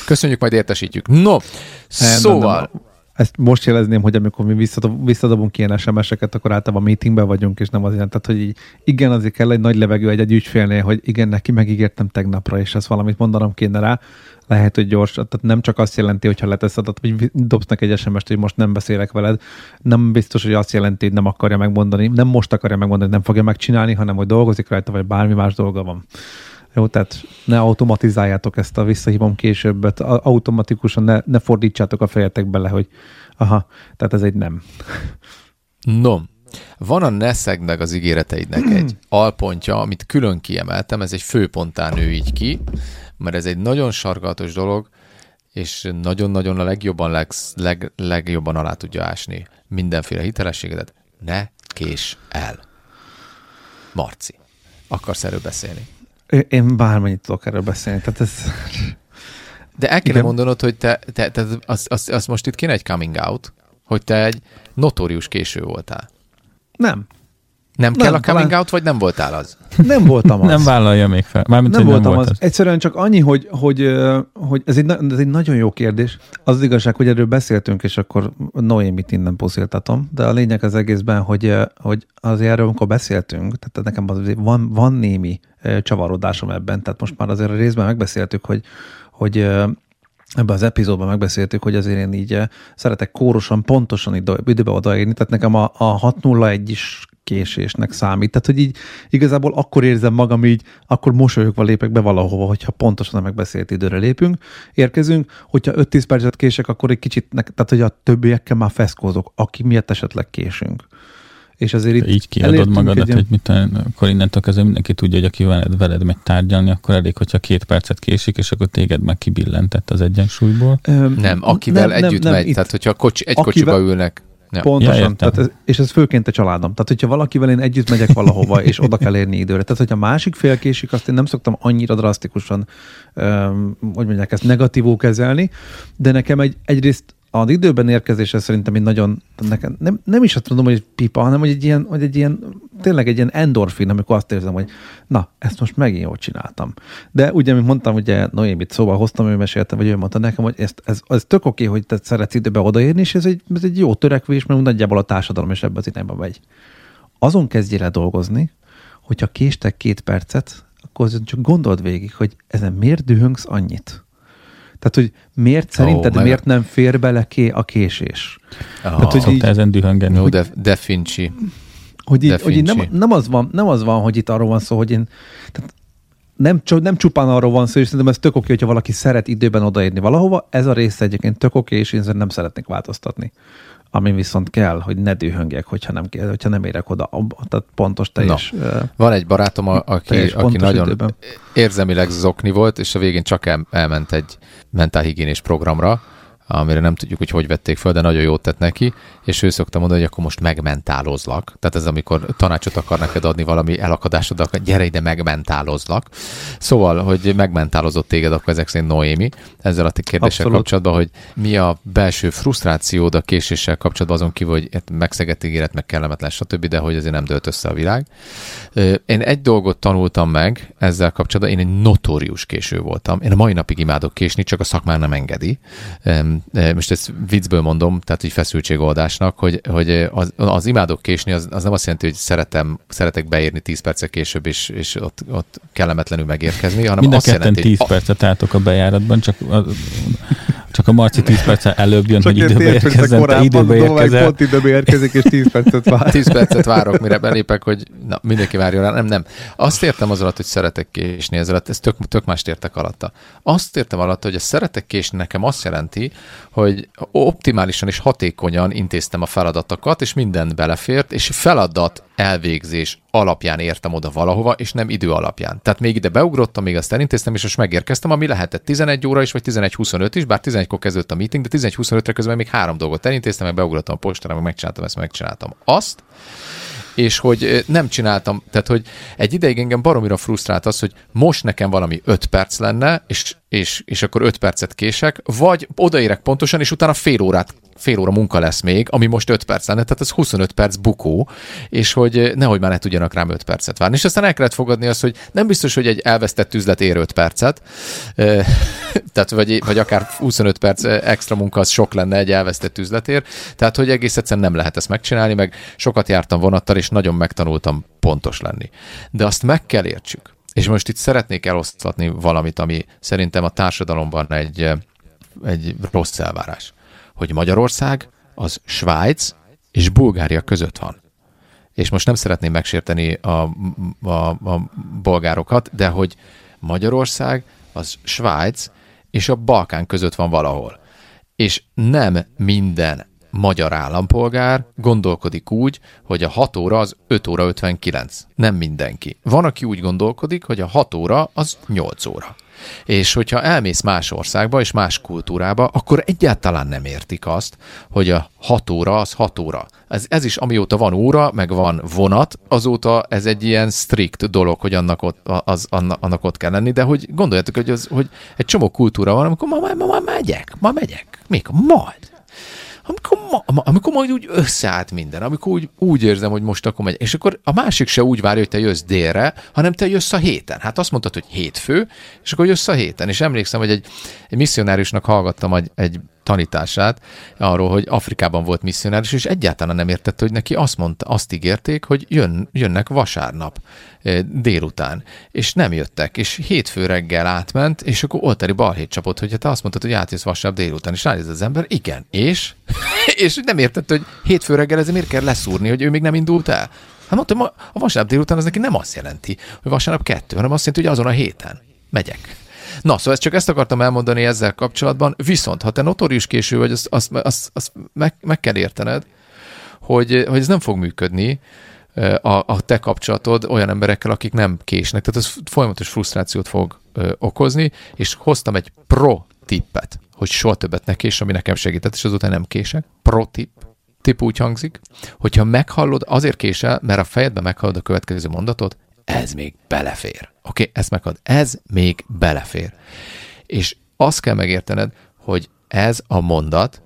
Köszönjük, majd értesítjük. No, nem, szóval... Nem, nem ezt most jelezném, hogy amikor mi visszadob, visszadobunk ilyen SMS-eket, akkor általában meetingben vagyunk, és nem azért. Tehát, hogy így, igen, azért kell egy nagy levegő egy, egy ügyfélnél, hogy igen, neki megígértem tegnapra, és ezt valamit mondanom kéne rá. Lehet, hogy gyors, tehát nem csak azt jelenti, hogy ha leteszed, hogy dobsz neki egy SMS-t, hogy most nem beszélek veled, nem biztos, hogy azt jelenti, hogy nem akarja megmondani, nem most akarja megmondani, nem fogja megcsinálni, hanem hogy dolgozik rajta, vagy bármi más dolga van. Jó, tehát ne automatizáljátok ezt a visszahívom későbbet, automatikusan ne, ne fordítsátok a fejetek bele, hogy aha, tehát ez egy nem. No, van a Neszegnek az ígéreteidnek egy alpontja, amit külön kiemeltem, ez egy főpontán nő így ki, mert ez egy nagyon sarkalatos dolog, és nagyon-nagyon a legjobban, leg, leg, legjobban alá tudja ásni mindenféle hitelességedet. Ne kés el. Marci, akarsz erről beszélni? Én bármennyit tudok erről beszélni. Tehát ez... De el kéne Igen. mondanod, hogy te, te, te az, az, az most itt kéne egy coming out, hogy te egy notórius késő voltál. Nem. Nem, nem kell a coming talán... out, vagy nem voltál az? Nem voltam az. nem vállalja még fel. Mármint, nem voltam nem volt az. az. Egyszerűen csak annyi, hogy, hogy, hogy ez, egy, ez egy nagyon jó kérdés. Az, az igazság, hogy erről beszéltünk, és akkor Noémit innen pusziltatom, de a lényeg az egészben, hogy, hogy azért erről, amikor beszéltünk, tehát nekem az, van, van némi csavarodásom ebben, tehát most már azért a részben megbeszéltük, hogy, hogy ebben az epizódban megbeszéltük, hogy azért én így szeretek kórosan, pontosan időbe odaérni, tehát nekem a, a 601 is késésnek számít. Tehát, hogy így igazából akkor érzem magam így, akkor mosolyogva lépek be valahova, hogyha pontosan a megbeszélt időre lépünk, érkezünk, hogyha 5-10 percet kések, akkor egy kicsit, tehát, hogy a többiekkel már feszkózok, aki miatt esetleg késünk. És azért itt így kiadod magadat, ilyen... hogy mit, akkor innentől kezdve mindenki tudja, hogy aki veled, veled megy tárgyalni, akkor elég, hogyha két percet késik, és akkor téged meg kibillentett az egyensúlyból. Öm, nem, akivel nem, együtt nem, megy, nem, tehát hogyha kocsi, egy akivel, kocsiba ülnek. Ja. Pontosan. Ja, tehát ez, és ez főként a családom. Tehát, hogyha valakivel én együtt megyek valahova, és oda kell érni időre. Tehát, hogyha másik fél késik, azt én nem szoktam annyira drasztikusan, um, hogy mondják ezt, negatívul kezelni, de nekem egy, egyrészt az időben érkezése szerintem egy nagyon, nekem, nem, nem is azt mondom, hogy pipa, hanem hogy egy ilyen, hogy egy ilyen, tényleg egy ilyen endorfin, amikor azt érzem, hogy na, ezt most megint jól csináltam. De ugye, mint mondtam, ugye Noémit szóval hoztam, ő meséltem, vagy ő mondta nekem, hogy ezt, ez, ez tök oké, hogy te szeretsz időbe odaérni, és ez egy, ez egy jó törekvés, mert nagyjából a társadalom is ebbe az irányba megy. Azon kezdjél el dolgozni, hogyha késtek két percet, akkor csak gondold végig, hogy ezen miért dühöngsz annyit? Tehát, hogy miért szerinted, oh, miért nem fér bele ké a késés? Oh, Tehát, hogy így, ezen dühöngeni. No, de, de Finci. Hogy, így, hogy így nem, nem, az van, nem az van, hogy itt arról van szó, hogy én tehát nem, nem csupán arról van szó, és szerintem ez tök oké, hogyha valaki szeret időben odaérni valahova, ez a része egyébként tök oké, és én nem szeretnék változtatni. Ami viszont kell, hogy ne dühöngjek, hogyha nem, hogyha nem érek oda. Tehát pontos teljes... No. Van egy barátom, aki, aki nagyon időben. érzelmileg zokni volt, és a végén csak el, elment egy mentálhigiénés programra, amire nem tudjuk, hogy hogy vették föl, de nagyon jót tett neki, és ő szokta mondani, hogy akkor most megmentálozlak. Tehát ez amikor tanácsot akar neked adni valami elakadásod, akkor gyere ide, megmentálozlak. Szóval, hogy megmentálozott téged akkor ezek szerint Noémi ezzel a kérdéssel Abszolút. kapcsolatban, hogy mi a belső frusztrációd a késéssel kapcsolatban azon kívül, hogy megszegett ígéret, meg kellemetlen, stb., de hogy azért nem dölt össze a világ. Én egy dolgot tanultam meg ezzel kapcsolatban, én egy notórius késő voltam. Én a mai napig imádok késni, csak a szakmán nem engedi most ezt viccből mondom, tehát hogy feszültségoldásnak, hogy, hogy az, az imádok késni, az, az nem azt jelenti, hogy szeretem, szeretek beérni 10 perccel később, és, és ott, ott kellemetlenül megérkezni, hanem Mind azt jelenti, 10 percet álltok a bejáratban, csak a, csak a Marci 10 perccel előbb jön, csak hogy időbe érkezzen, te időbe érkezel. Pont időbe érkezik, és 10 percet vár. 10 percet várok, mire belépek, hogy na, mindenki várjon rá. Nem, nem. Azt értem az alatt, hogy szeretek késni ez alatt, ez tök, tök mást értek alatta. Azt értem alatt, hogy a szeretek késni nekem azt jelenti, hogy optimálisan és hatékonyan intéztem a feladatokat, és minden belefért, és feladat elvégzés alapján értem oda valahova, és nem idő alapján. Tehát még ide beugrottam, még azt elintéztem, és most megérkeztem, ami lehetett 11 óra is, vagy 11.25 is, bár 11-kor kezdődött a meeting, de 11.25-re közben még három dolgot elintéztem, meg beugrottam a postára, meg megcsináltam ezt, megcsináltam azt és hogy nem csináltam, tehát hogy egy ideig engem baromira frusztrált az, hogy most nekem valami 5 perc lenne, és, és, és akkor 5 percet kések, vagy odaérek pontosan, és utána fél órát fél óra munka lesz még, ami most 5 perc lenne, tehát ez 25 perc bukó, és hogy nehogy már ne tudjanak rám 5 percet várni. És aztán el kellett fogadni azt, hogy nem biztos, hogy egy elvesztett üzlet ér 5 percet, tehát vagy, vagy akár 25 perc extra munka az sok lenne egy elvesztett üzletért, tehát hogy egész egyszerűen nem lehet ezt megcsinálni, meg sokat jártam vonattal, és nagyon megtanultam pontos lenni. De azt meg kell értsük. És most itt szeretnék elosztatni valamit, ami szerintem a társadalomban egy, egy rossz elvárás hogy Magyarország az Svájc és Bulgária között van. És most nem szeretném megsérteni a, a, a bolgárokat, de hogy Magyarország az Svájc és a Balkán között van valahol. És nem minden magyar állampolgár gondolkodik úgy, hogy a 6 óra az 5 óra 59. Nem mindenki. Van, aki úgy gondolkodik, hogy a 6 óra az 8 óra. És hogyha elmész más országba és más kultúrába, akkor egyáltalán nem értik azt, hogy a 6 óra az 6 óra. Ez, ez is amióta van óra, meg van vonat, azóta ez egy ilyen strikt dolog, hogy annak ott, az, annak, ott kell lenni, de hogy gondoljátok, hogy, az, hogy egy csomó kultúra van, amikor ma, ma, ma, ma megyek, ma megyek, mikor? Majd amikor, ma, amikor majd úgy összeállt minden, amikor úgy, úgy érzem, hogy most akkor megy. És akkor a másik se úgy várja, hogy te jössz délre, hanem te jössz a héten. Hát azt mondtad, hogy hétfő, és akkor jössz a héten. És emlékszem, hogy egy, egy misszionáriusnak hallgattam egy, egy tanítását arról, hogy Afrikában volt misszionáris, és egyáltalán nem értette, hogy neki azt mondta, azt ígérték, hogy jön, jönnek vasárnap délután, és nem jöttek, és hétfő reggel átment, és akkor oltári balhét csapott, hogy te azt mondtad, hogy átjössz vasárnap délután, és ránéz az ember, igen, és? és nem értette, hogy hétfő reggel ezért miért kell leszúrni, hogy ő még nem indult el? Hát mondtam, a vasárnap délután az neki nem azt jelenti, hogy vasárnap kettő, hanem azt jelenti, hogy azon a héten megyek. Na, szóval ezt csak ezt akartam elmondani ezzel kapcsolatban, viszont ha te notorius késő vagy, azt, azt, azt, azt meg, meg kell értened, hogy, hogy ez nem fog működni, a, a te kapcsolatod olyan emberekkel, akik nem késnek. Tehát ez folyamatos frusztrációt fog ö, okozni, és hoztam egy pro tippet, hogy soha többet ne kés, ami nekem segített, és azután nem kések. Pro tip. Tip úgy hangzik, hogyha meghallod, azért késel, mert a fejedben meghallod a következő mondatot, ez még belefér. Oké, okay, ezt megad. Ez még belefér. És azt kell megértened, hogy ez a mondat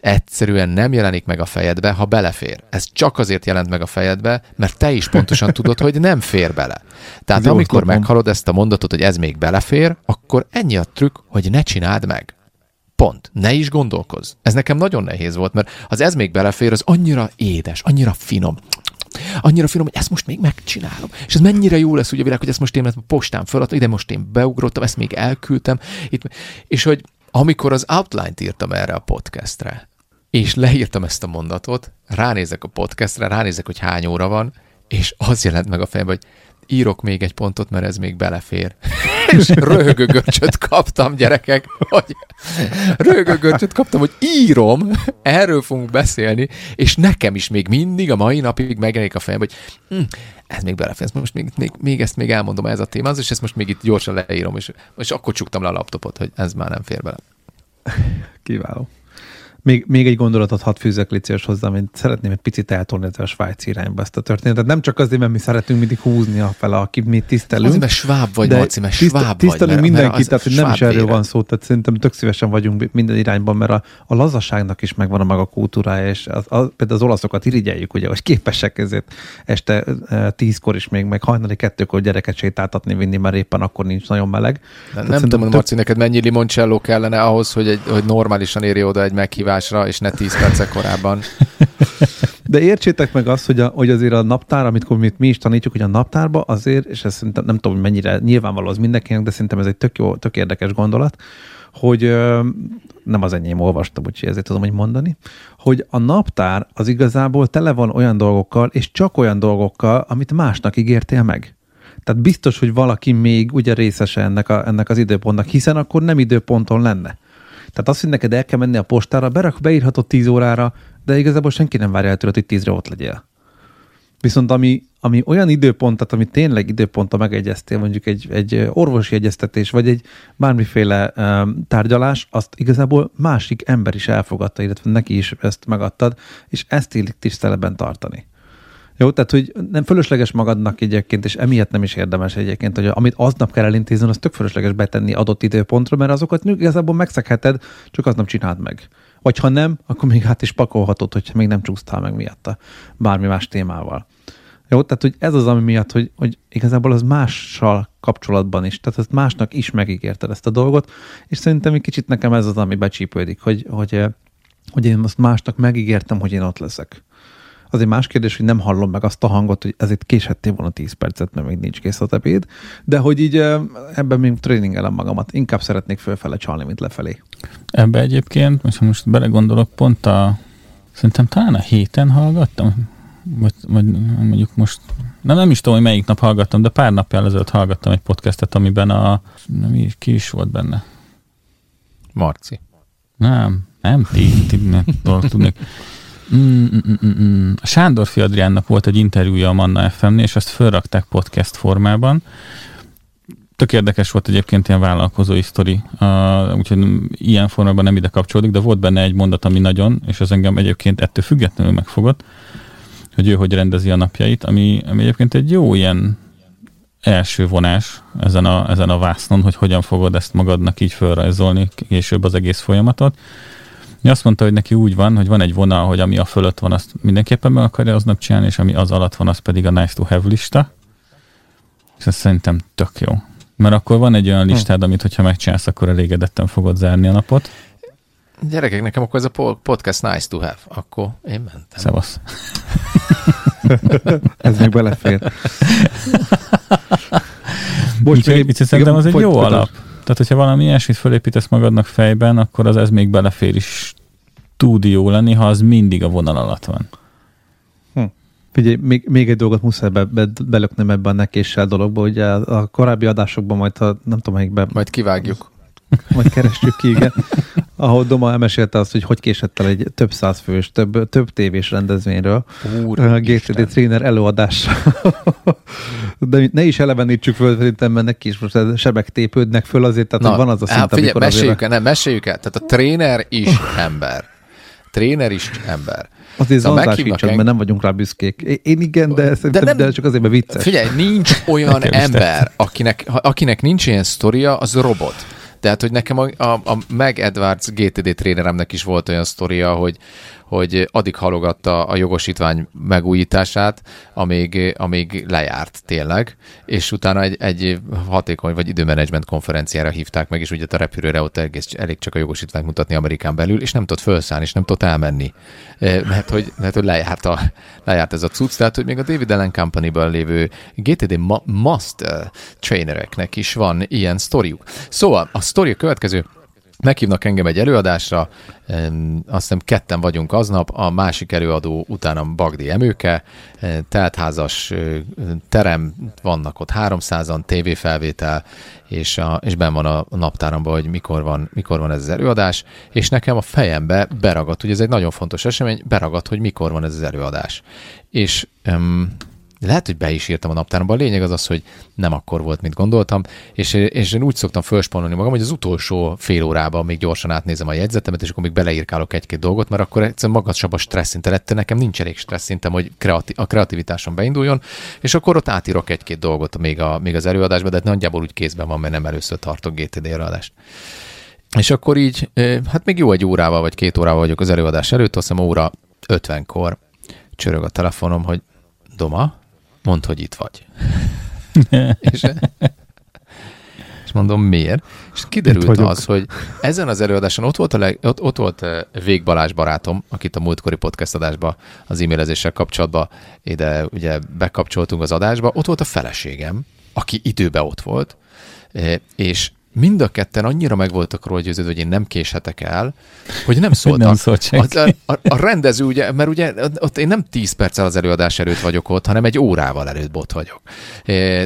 egyszerűen nem jelenik meg a fejedbe, ha belefér. Ez csak azért jelent meg a fejedbe, mert te is pontosan tudod, hogy nem fér bele. Tehát Ez amikor oszlopom. meghalod ezt a mondatot, hogy ez még belefér, akkor ennyi a trükk, hogy ne csináld meg. Pont. Ne is gondolkozz. Ez nekem nagyon nehéz volt, mert az ez még belefér, az annyira édes, annyira finom. Annyira finom, hogy ezt most még megcsinálom. És ez mennyire jó lesz, ugye világ, hogy ezt most én ezt postán feladtam, ide most én beugrottam, ezt még elküldtem. Itt, és hogy amikor az outline-t írtam erre a podcastre, és leírtam ezt a mondatot, ránézek a podcastre, ránézek, hogy hány óra van, és az jelent meg a fejembe, hogy írok még egy pontot, mert ez még belefér. és röhögő kaptam, gyerekek, hogy röhögő kaptam, hogy írom, erről fogunk beszélni, és nekem is még mindig a mai napig megjelenik a fejem, hogy hm, ez még belefér, most még, még, még, ezt még elmondom, ez a téma, az, és ezt most még itt gyorsan leírom, és, és akkor csuktam le a laptopot, hogy ez már nem fér bele. Kiváló. Még, még egy gondolatot hadd fűzek Licsias hozzá, mint szeretném egy picit eltolni a svájci irányba ezt a történetet. Nem csak azért, mert mi szeretünk mindig húzni a fele, akit mi tisztelünk. Azért, mert sváb vagy, de Marci, mert tiszt- sváb tisztelünk vagy. mert- mindenkit, tehát hogy nem is erről vére. van szó, tehát szerintem tök szívesen vagyunk minden irányban, mert a, a lazaságnak is megvan a maga kultúrája, és az, az, például az olaszokat irigyeljük, ugye, hogy képesek ezért este e, tízkor is még, meg hajnali kettőkor gyereket sétáltatni, vinni, mert éppen akkor nincs nagyon meleg. Nem, Tehát nem tudom, tök- Marci, neked mennyi limoncello kellene ahhoz, hogy, egy, hogy normálisan érje oda egy meghívásra, és ne 10 perccel korábban. De értsétek meg azt, hogy, a, hogy azért a naptár, amit mi, mi is tanítjuk, hogy a naptárba azért, és ez szerintem nem tudom, mennyire nyilvánvaló az mindenkinek, de szerintem ez egy tök jó, tök érdekes gondolat, hogy nem az enyém olvastam, úgyhogy ezért tudom, hogy mondani, hogy a naptár az igazából tele van olyan dolgokkal, és csak olyan dolgokkal, amit másnak ígértél meg. Tehát biztos, hogy valaki még ugye részese ennek, a, ennek az időpontnak, hiszen akkor nem időponton lenne. Tehát azt, hogy neked el kell menni a postára, berak, beírhatod 10 órára, de igazából senki nem várja el tőled, hogy 10-re ott legyél. Viszont ami, ami olyan időpont, tehát ami tényleg időponta megegyeztél, mondjuk egy, egy orvosi egyeztetés, vagy egy bármiféle um, tárgyalás, azt igazából másik ember is elfogadta, illetve neki is ezt megadtad, és ezt illik tiszteletben tartani. Jó, tehát hogy nem fölösleges magadnak egyébként, és emiatt nem is érdemes egyébként, hogy amit aznap kell elintézni, az tök fölösleges betenni adott időpontra, mert azokat igazából megszegheted, csak aznap csináld meg. Vagy ha nem, akkor még hát is pakolhatod, hogyha még nem csúsztál meg miatta bármi más témával. Jó, tehát hogy ez az, ami miatt, hogy, hogy igazából az mással kapcsolatban is, tehát ezt másnak is megígérted ezt a dolgot, és szerintem egy kicsit nekem ez az, ami becsípődik, hogy, hogy, hogy én azt másnak megígértem, hogy én ott leszek. Az egy más kérdés, hogy nem hallom meg azt a hangot, hogy ezért késhettél volna 10 percet, mert még nincs kész a ebéd, de hogy így ebben még tréningelem magamat. Inkább szeretnék fölfele csalni, mint lefelé. Ebbe egyébként, most, most belegondolok, pont a, szerintem talán a héten hallgattam, vagy, vagy mondjuk most, nem, nem is tudom, hogy melyik nap hallgattam, de pár nappal ezelőtt hallgattam egy podcastet, amiben a, nem, is- ki is volt benne. Marci. Nem, nem, ti, ti nem tudni. Mm, mm, mm, mm, mm. A Sándor Adriánnak volt egy interjúja a Manna FM-nél, és azt felrakták podcast formában. Tök érdekes volt egyébként ilyen vállalkozói sztori, uh, úgyhogy ilyen formában nem ide kapcsolódik, de volt benne egy mondat, ami nagyon, és az engem egyébként ettől függetlenül megfogott, hogy ő hogy rendezi a napjait, ami, ami egyébként egy jó ilyen első vonás ezen a, ezen a vásznon, hogy hogyan fogod ezt magadnak így felrajzolni később az egész folyamatot. Azt mondta, hogy neki úgy van, hogy van egy vonal, hogy ami a fölött van, azt mindenképpen meg akarja aznap csinálni, és ami az alatt van, az pedig a nice to have lista. És ez szerintem tök jó. Mert akkor van egy olyan listád, amit hogyha megcsinálsz, akkor elégedetten fogod zárni a napot. Gyerekek, nekem akkor ez a po- podcast nice to have. Akkor én mentem. Szevasz. Ez még belefér. Most még- még, szerintem az egy jó alap. Tehát, hogyha valami ilyesmit fölépítesz magadnak fejben, akkor az ez még belefér is tud jó lenni, ha az mindig a vonal alatt van. Figyelj, még, még egy dolgot muszáj be, be, belöknöm ebbe a nekéssel dologba, hogy a, a korábbi adásokban majd, ha nem tudom, melyikben, Majd kivágjuk. majd keressük ki, igen. Ahol Doma elmesélte azt, hogy hogy késett el egy több száz fős, több, több tévés rendezvényről. Úr, a GTD trainer előadás. De ne is elevenítsük föl, szerintem, mert neki is most sebek tépődnek föl azért, tehát hogy van az a szint, hát figyelj, amikor meséljük azért, el, nem, meséljük el. Tehát a tréner is ember. Tréner is ember. azért Szóval zanzás meghívnak csak, eng- mert nem vagyunk rá büszkék. Én igen, de, de, nem- de csak azért, mert vicces. Figyelj, nincs olyan ember, akinek, akinek nincs ilyen sztoria, az robot. Tehát, hogy nekem a, a, a Meg Edwards GTD tréneremnek is volt olyan sztoria, hogy, hogy addig halogatta a jogosítvány megújítását, amíg, amíg lejárt tényleg, és utána egy, egy hatékony vagy időmenedzsment konferenciára hívták meg, és ugye a repülőre ott egész, elég csak a jogosítványt mutatni Amerikán belül, és nem tudott felszállni, és nem tudott elmenni, mert hogy, mert, hogy lejárt, a, lejárt ez a cucc, tehát hogy még a David Allen Company-ban lévő GTD Master trainereknek is van ilyen sztoriuk. Szóval a sztori a következő, meghívnak engem egy előadásra, azt hiszem ketten vagyunk aznap, a másik előadó utána Bagdi Emőke, teltházas terem, vannak ott 300-an, tévéfelvétel, és, a, és ben van a naptáramban, hogy mikor van, mikor van ez az előadás, és nekem a fejembe beragadt, ugye ez egy nagyon fontos esemény, beragadt, hogy mikor van ez az előadás. És um, lehet, hogy be is írtam a naptáramba. A lényeg az az, hogy nem akkor volt, mint gondoltam, és, és én úgy szoktam fölspannolni magam, hogy az utolsó fél órában még gyorsan átnézem a jegyzetemet, és akkor még beleírkálok egy-két dolgot, mert akkor egyszerűen magasabb a stressz szinte lett, nekem nincs elég stressz szintem, hogy kreati- a kreativitásom beinduljon, és akkor ott átírok egy-két dolgot még, a, még az előadásba, de nagyjából úgy kézben van, mert nem először tartok GTD előadást. És akkor így, hát még jó egy órával vagy két órával vagyok az előadás előtt, azt hiszem óra 50-kor csörög a telefonom, hogy Doma, mondd, hogy itt vagy. és, és mondom, miért? És kiderült az, hogy ezen az előadáson ott volt, a leg, ott, ott volt Vég Balázs barátom, akit a múltkori podcast adásba az e-mailezéssel kapcsolatban ide ugye bekapcsoltunk az adásba, ott volt a feleségem, aki időben ott volt, és mind a ketten annyira meg voltak róla győződve, hogy én nem késhetek el, hogy nem szóltak. nem szólt a, a, a, rendező, ugye, mert ugye ott én nem 10 perccel az előadás előtt vagyok ott, hanem egy órával előtt ott vagyok.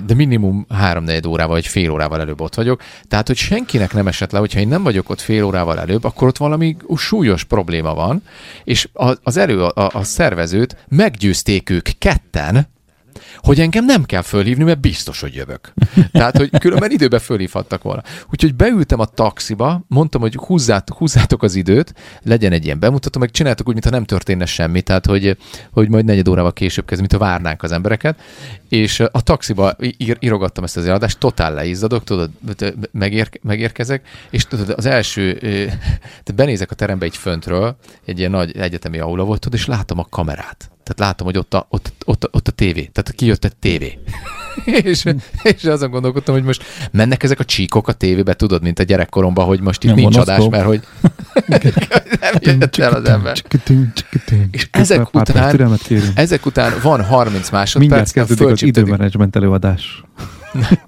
De minimum 3-4 órával, vagy fél órával előbb ott vagyok. Tehát, hogy senkinek nem esett le, hogyha én nem vagyok ott fél órával előbb, akkor ott valami súlyos probléma van, és az elő, a, a szervezőt meggyőzték ők ketten, hogy engem nem kell fölhívni, mert biztos, hogy jövök. Tehát, hogy különben időbe fölhívhattak volna. Úgyhogy beültem a taxiba, mondtam, hogy húzzát, húzzátok az időt, legyen egy ilyen bemutató, meg csináltok úgy, mintha nem történne semmi, tehát, hogy, hogy majd negyed órával később kezd, mintha várnánk az embereket. És a taxiba ír, írogattam ezt az eladást, totál leizzadok, tudod, megér, megérkezek, és tudod, az első, benézek a terembe egy föntről, egy ilyen nagy egyetemi aula volt, tudod, és látom a kamerát. Tehát látom, hogy ott a, ott, ott, ott a tévé. Tehát kijött egy tévé. és, és azon gondolkodtam, hogy most mennek ezek a csíkok a tévébe, tudod, mint a gyerekkoromban, hogy most itt nem nincs adás, mert hogy nem jött el az ember. És ezek után, ezek után van 30 másodperc. Mindjárt kezdődik az időmenedzsment előadás.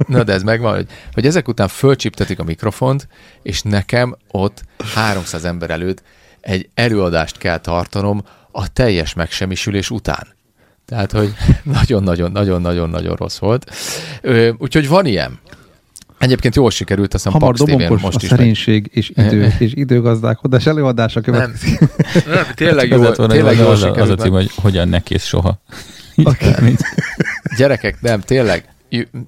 Na de ez megvan, hogy, hogy ezek után fölcsiptetik a mikrofont, és nekem ott 300 ember előtt egy előadást kell tartanom, a teljes megsemmisülés után. Tehát, hogy nagyon-nagyon-nagyon-nagyon-nagyon rossz volt. Úgyhogy van ilyen. Egyébként jól sikerült, azt hiszem Hamar dobonkos most a is szerénység és, idő, és időgazdálkodás előadása következik. Nem, nem tényleg jó, tényleg jól sikerült. Az a cím, hogy hogyan ne kész soha. Okay. Gyerekek, nem, tényleg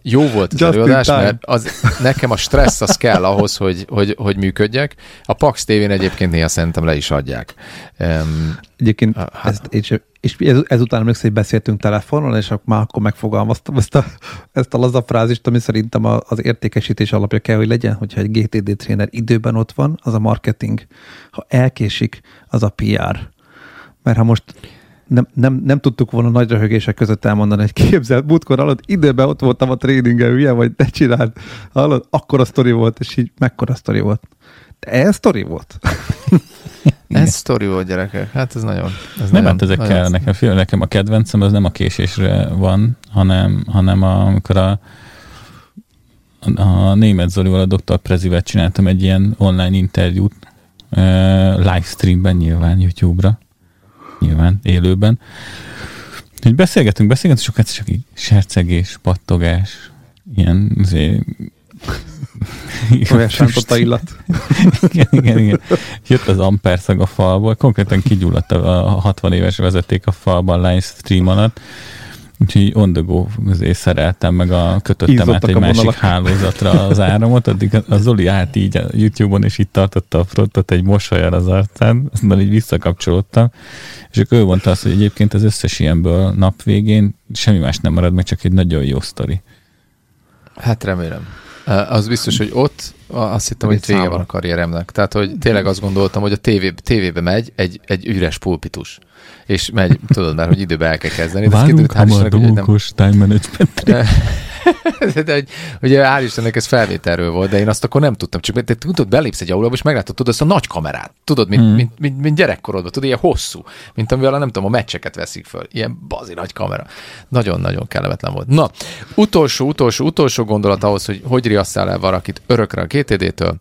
jó volt az Just előadás, mert az, nekem a stressz az kell ahhoz, hogy, hogy, hogy működjek. A Pax TV-n egyébként néha szerintem le is adják. Um, egyébként hát, ezt, és, és ez, ezután emlékszem, hogy beszéltünk telefonon, és már akkor megfogalmaztam ezt a, ezt a lazafrázist, ami szerintem az értékesítés alapja kell, hogy legyen, hogyha egy GTD tréner időben ott van, az a marketing. Ha elkésik, az a PR. Mert ha most nem, nem, nem tudtuk volna nagy röhögések között elmondani, hogy képzelt, múltkor alatt időben ott voltam a tréningen, hülye vagy, te csináld. Hallod, akkor a sztori volt, és így mekkora sztori volt. De ez sztori volt. ez sztori volt, gyerekek. Hát ez nagyon... Ez nem, hát ezek kell nekem. Fél, nekem a kedvencem az nem a késésre van, hanem, hanem a, amikor a, a német Zolival, a Dr. Prezivel csináltam egy ilyen online interjút, uh, livestreamben nyilván YouTube-ra, nyilván élőben. Hogy beszélgetünk, beszélgetünk, sokat csak így sercegés, pattogás, ilyen azért, olyan illat. igen, igen, igen. Jött az amperszag a falból, konkrétan kigyulladt a 60 éves vezeték a falban livestream alatt, Úgyhogy on the go szereltem, meg a kötöttem át egy másik vonalak. hálózatra az áramot, addig a Zoli állt így a YouTube-on, és itt tartotta a frontot egy mosolyal az arcán, aztán így visszakapcsolódtam, és akkor ő mondta azt, hogy egyébként az összes ilyenből nap végén semmi más nem marad, meg csak egy nagyon jó sztori. Hát remélem. Az biztos, hogy ott azt hittem, hogy itt vége van a karrieremnek. Tehát, hogy tényleg azt gondoltam, hogy a tévé, tévébe megy egy, egy üres pulpitus. És megy, tudod már, hogy időbe el kell kezdeni. De Várunk hamar dolgos time managementre. de, hogy, ugye hál' Istennek ez felvételről volt, de én azt akkor nem tudtam. Csak te tudod, belépsz egy aulába, és meglátod tudod, ezt a nagy kamerát. Tudod, mint, hmm. mint, mint, mint gyerekkorodban, tudod, ilyen hosszú, mint amivel nem tudom, a meccseket veszik föl. Ilyen bazi nagy kamera. Nagyon-nagyon kellemetlen volt. Na, utolsó, utolsó, utolsó gondolat ahhoz, hogy hogy riasszál el valakit örökre a GTD-től,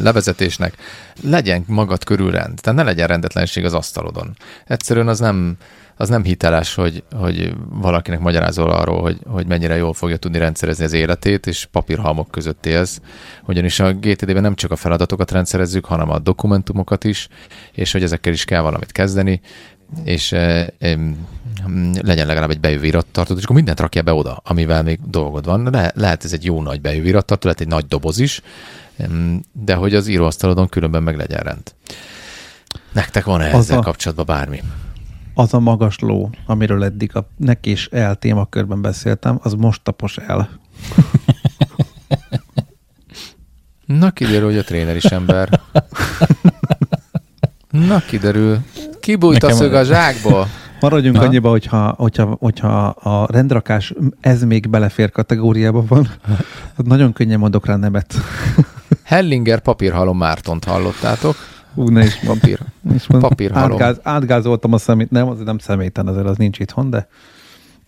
levezetésnek, legyen magad körül rend, tehát ne legyen rendetlenség az asztalodon. Egyszerűen az nem, az nem hiteles, hogy, hogy valakinek magyarázol arról, hogy, hogy mennyire jól fogja tudni rendszerezni az életét, és papírhalmok között élsz. Ugyanis a GTD-ben nem csak a feladatokat rendszerezzük, hanem a dokumentumokat is, és hogy ezekkel is kell valamit kezdeni, és e, e, legyen legalább egy bejövő irattartó, és akkor mindent rakja be oda, amivel még dolgod van. Le, lehet ez egy jó nagy bejövő irattartó, lehet egy nagy doboz is, de hogy az íróasztalodon különben meg legyen rend. Nektek van -e ezzel a... kapcsolatban bármi? az a magas ló, amiről eddig a nek és el témakörben beszéltem, az most tapos el. Na kiderül, hogy a tréner is ember. Na kiderül. Kibújt a szög a zsákból. Maradjunk Na? annyiba, hogyha, hogyha, hogyha a rendrakás ez még belefér kategóriába van, nagyon könnyen mondok rá nemet. Hellinger papírhalom Mártont hallottátok? Ú, ne is papír. Papírhalom. Átgáz, átgázoltam a szemét, nem, az nem szeméten, azért az nincs itthon, de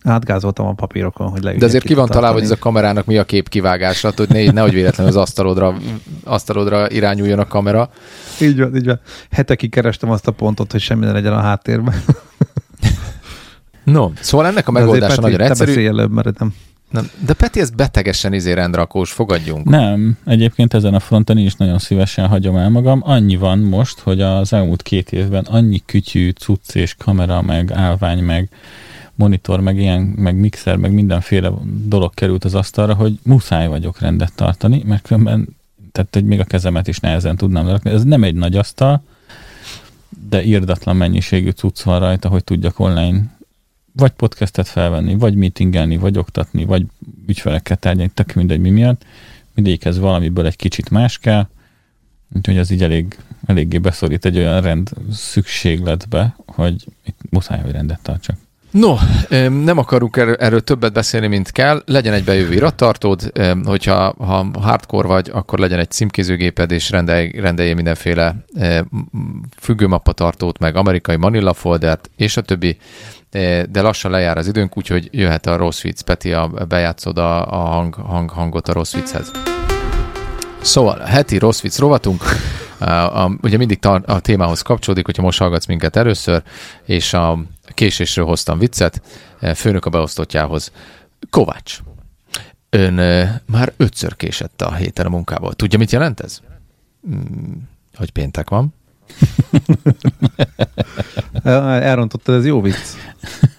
átgázoltam a papírokon, hogy De azért ki van találva, hogy ez a kamerának mi a kép kivágása, hogy ne, nehogy véletlenül az asztalodra, asztalodra irányuljon a kamera. Így van, így van. Hetekig kerestem azt a pontot, hogy semmi ne legyen a háttérben. No, szóval ennek a megoldása nagyon egyszerű. Te előbb, mert nem. Nem, de Peti, ez betegesen izé rendrakós, fogadjunk. Nem, egyébként ezen a fronton is nagyon szívesen hagyom el magam. Annyi van most, hogy az elmúlt két évben annyi kütyű, cucc és kamera, meg állvány, meg monitor, meg ilyen, meg mixer, meg mindenféle dolog került az asztalra, hogy muszáj vagyok rendet tartani, mert különben, tehát hogy még a kezemet is nehezen tudnám lerakni. Ez nem egy nagy asztal, de írdatlan mennyiségű cucc van rajta, hogy tudjak online vagy podcastet felvenni, vagy meetingelni, vagy oktatni, vagy ügyfelekkel tárgyalni, tök mindegy mi miatt. Mindegyikhez valamiből egy kicsit más kell, úgyhogy az így elég, eléggé beszorít egy olyan rend szükségletbe, hogy itt muszáj, hogy rendet tartsak. No, nem akarunk erről többet beszélni, mint kell. Legyen egy bejövő irattartód, hogyha ha hardcore vagy, akkor legyen egy címkézőgéped, és rendelj, rendelje mindenféle függőmappatartót, meg amerikai Manila foldert, és a többi de lassan lejár az időnk, úgyhogy jöhet a rossz vicc. Peti, a, bejátszod a, a hang, hang, hangot a rossz vicchez. Szóval, heti rossz vicc rovatunk, a, a, ugye mindig ta, a témához kapcsolódik, hogyha most hallgatsz minket először, és a késésről hoztam viccet, főnök a beosztottjához. Kovács, ön már ötször késett a héten a munkából. Tudja, mit jelent ez? Hmm, hogy péntek van. Elrontottad, ez jó vicc.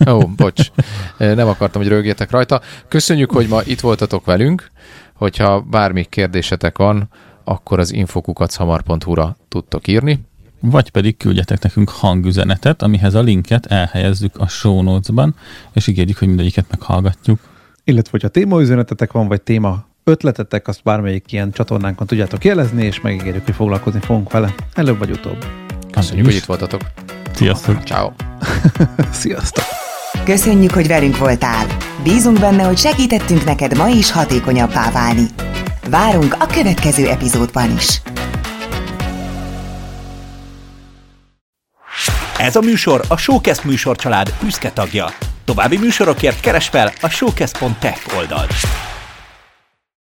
Ó, oh, bocs. Nem akartam, hogy rögjetek rajta. Köszönjük, hogy ma itt voltatok velünk. Hogyha bármi kérdésetek van, akkor az infokukachamar.hu-ra tudtok írni. Vagy pedig küldjetek nekünk hangüzenetet, amihez a linket elhelyezzük a show notes-ban, és ígérjük, hogy mindegyiket meghallgatjuk. Illetve, hogyha témaüzenetetek van, vagy téma ötletetek, azt bármelyik ilyen csatornánkon tudjátok jelezni, és megígérjük, hogy foglalkozni fogunk vele, előbb vagy utóbb. Köszönjük, hogy itt voltatok. Sziasztok! Ciao. Sziasztok! Köszönjük, hogy velünk voltál! Bízunk benne, hogy segítettünk neked ma is hatékonyabbá válni. Várunk a következő epizódban is! Ez a műsor a Showcast műsorcsalád büszke tagja. További műsorokért keres fel a showcast.tech oldalt.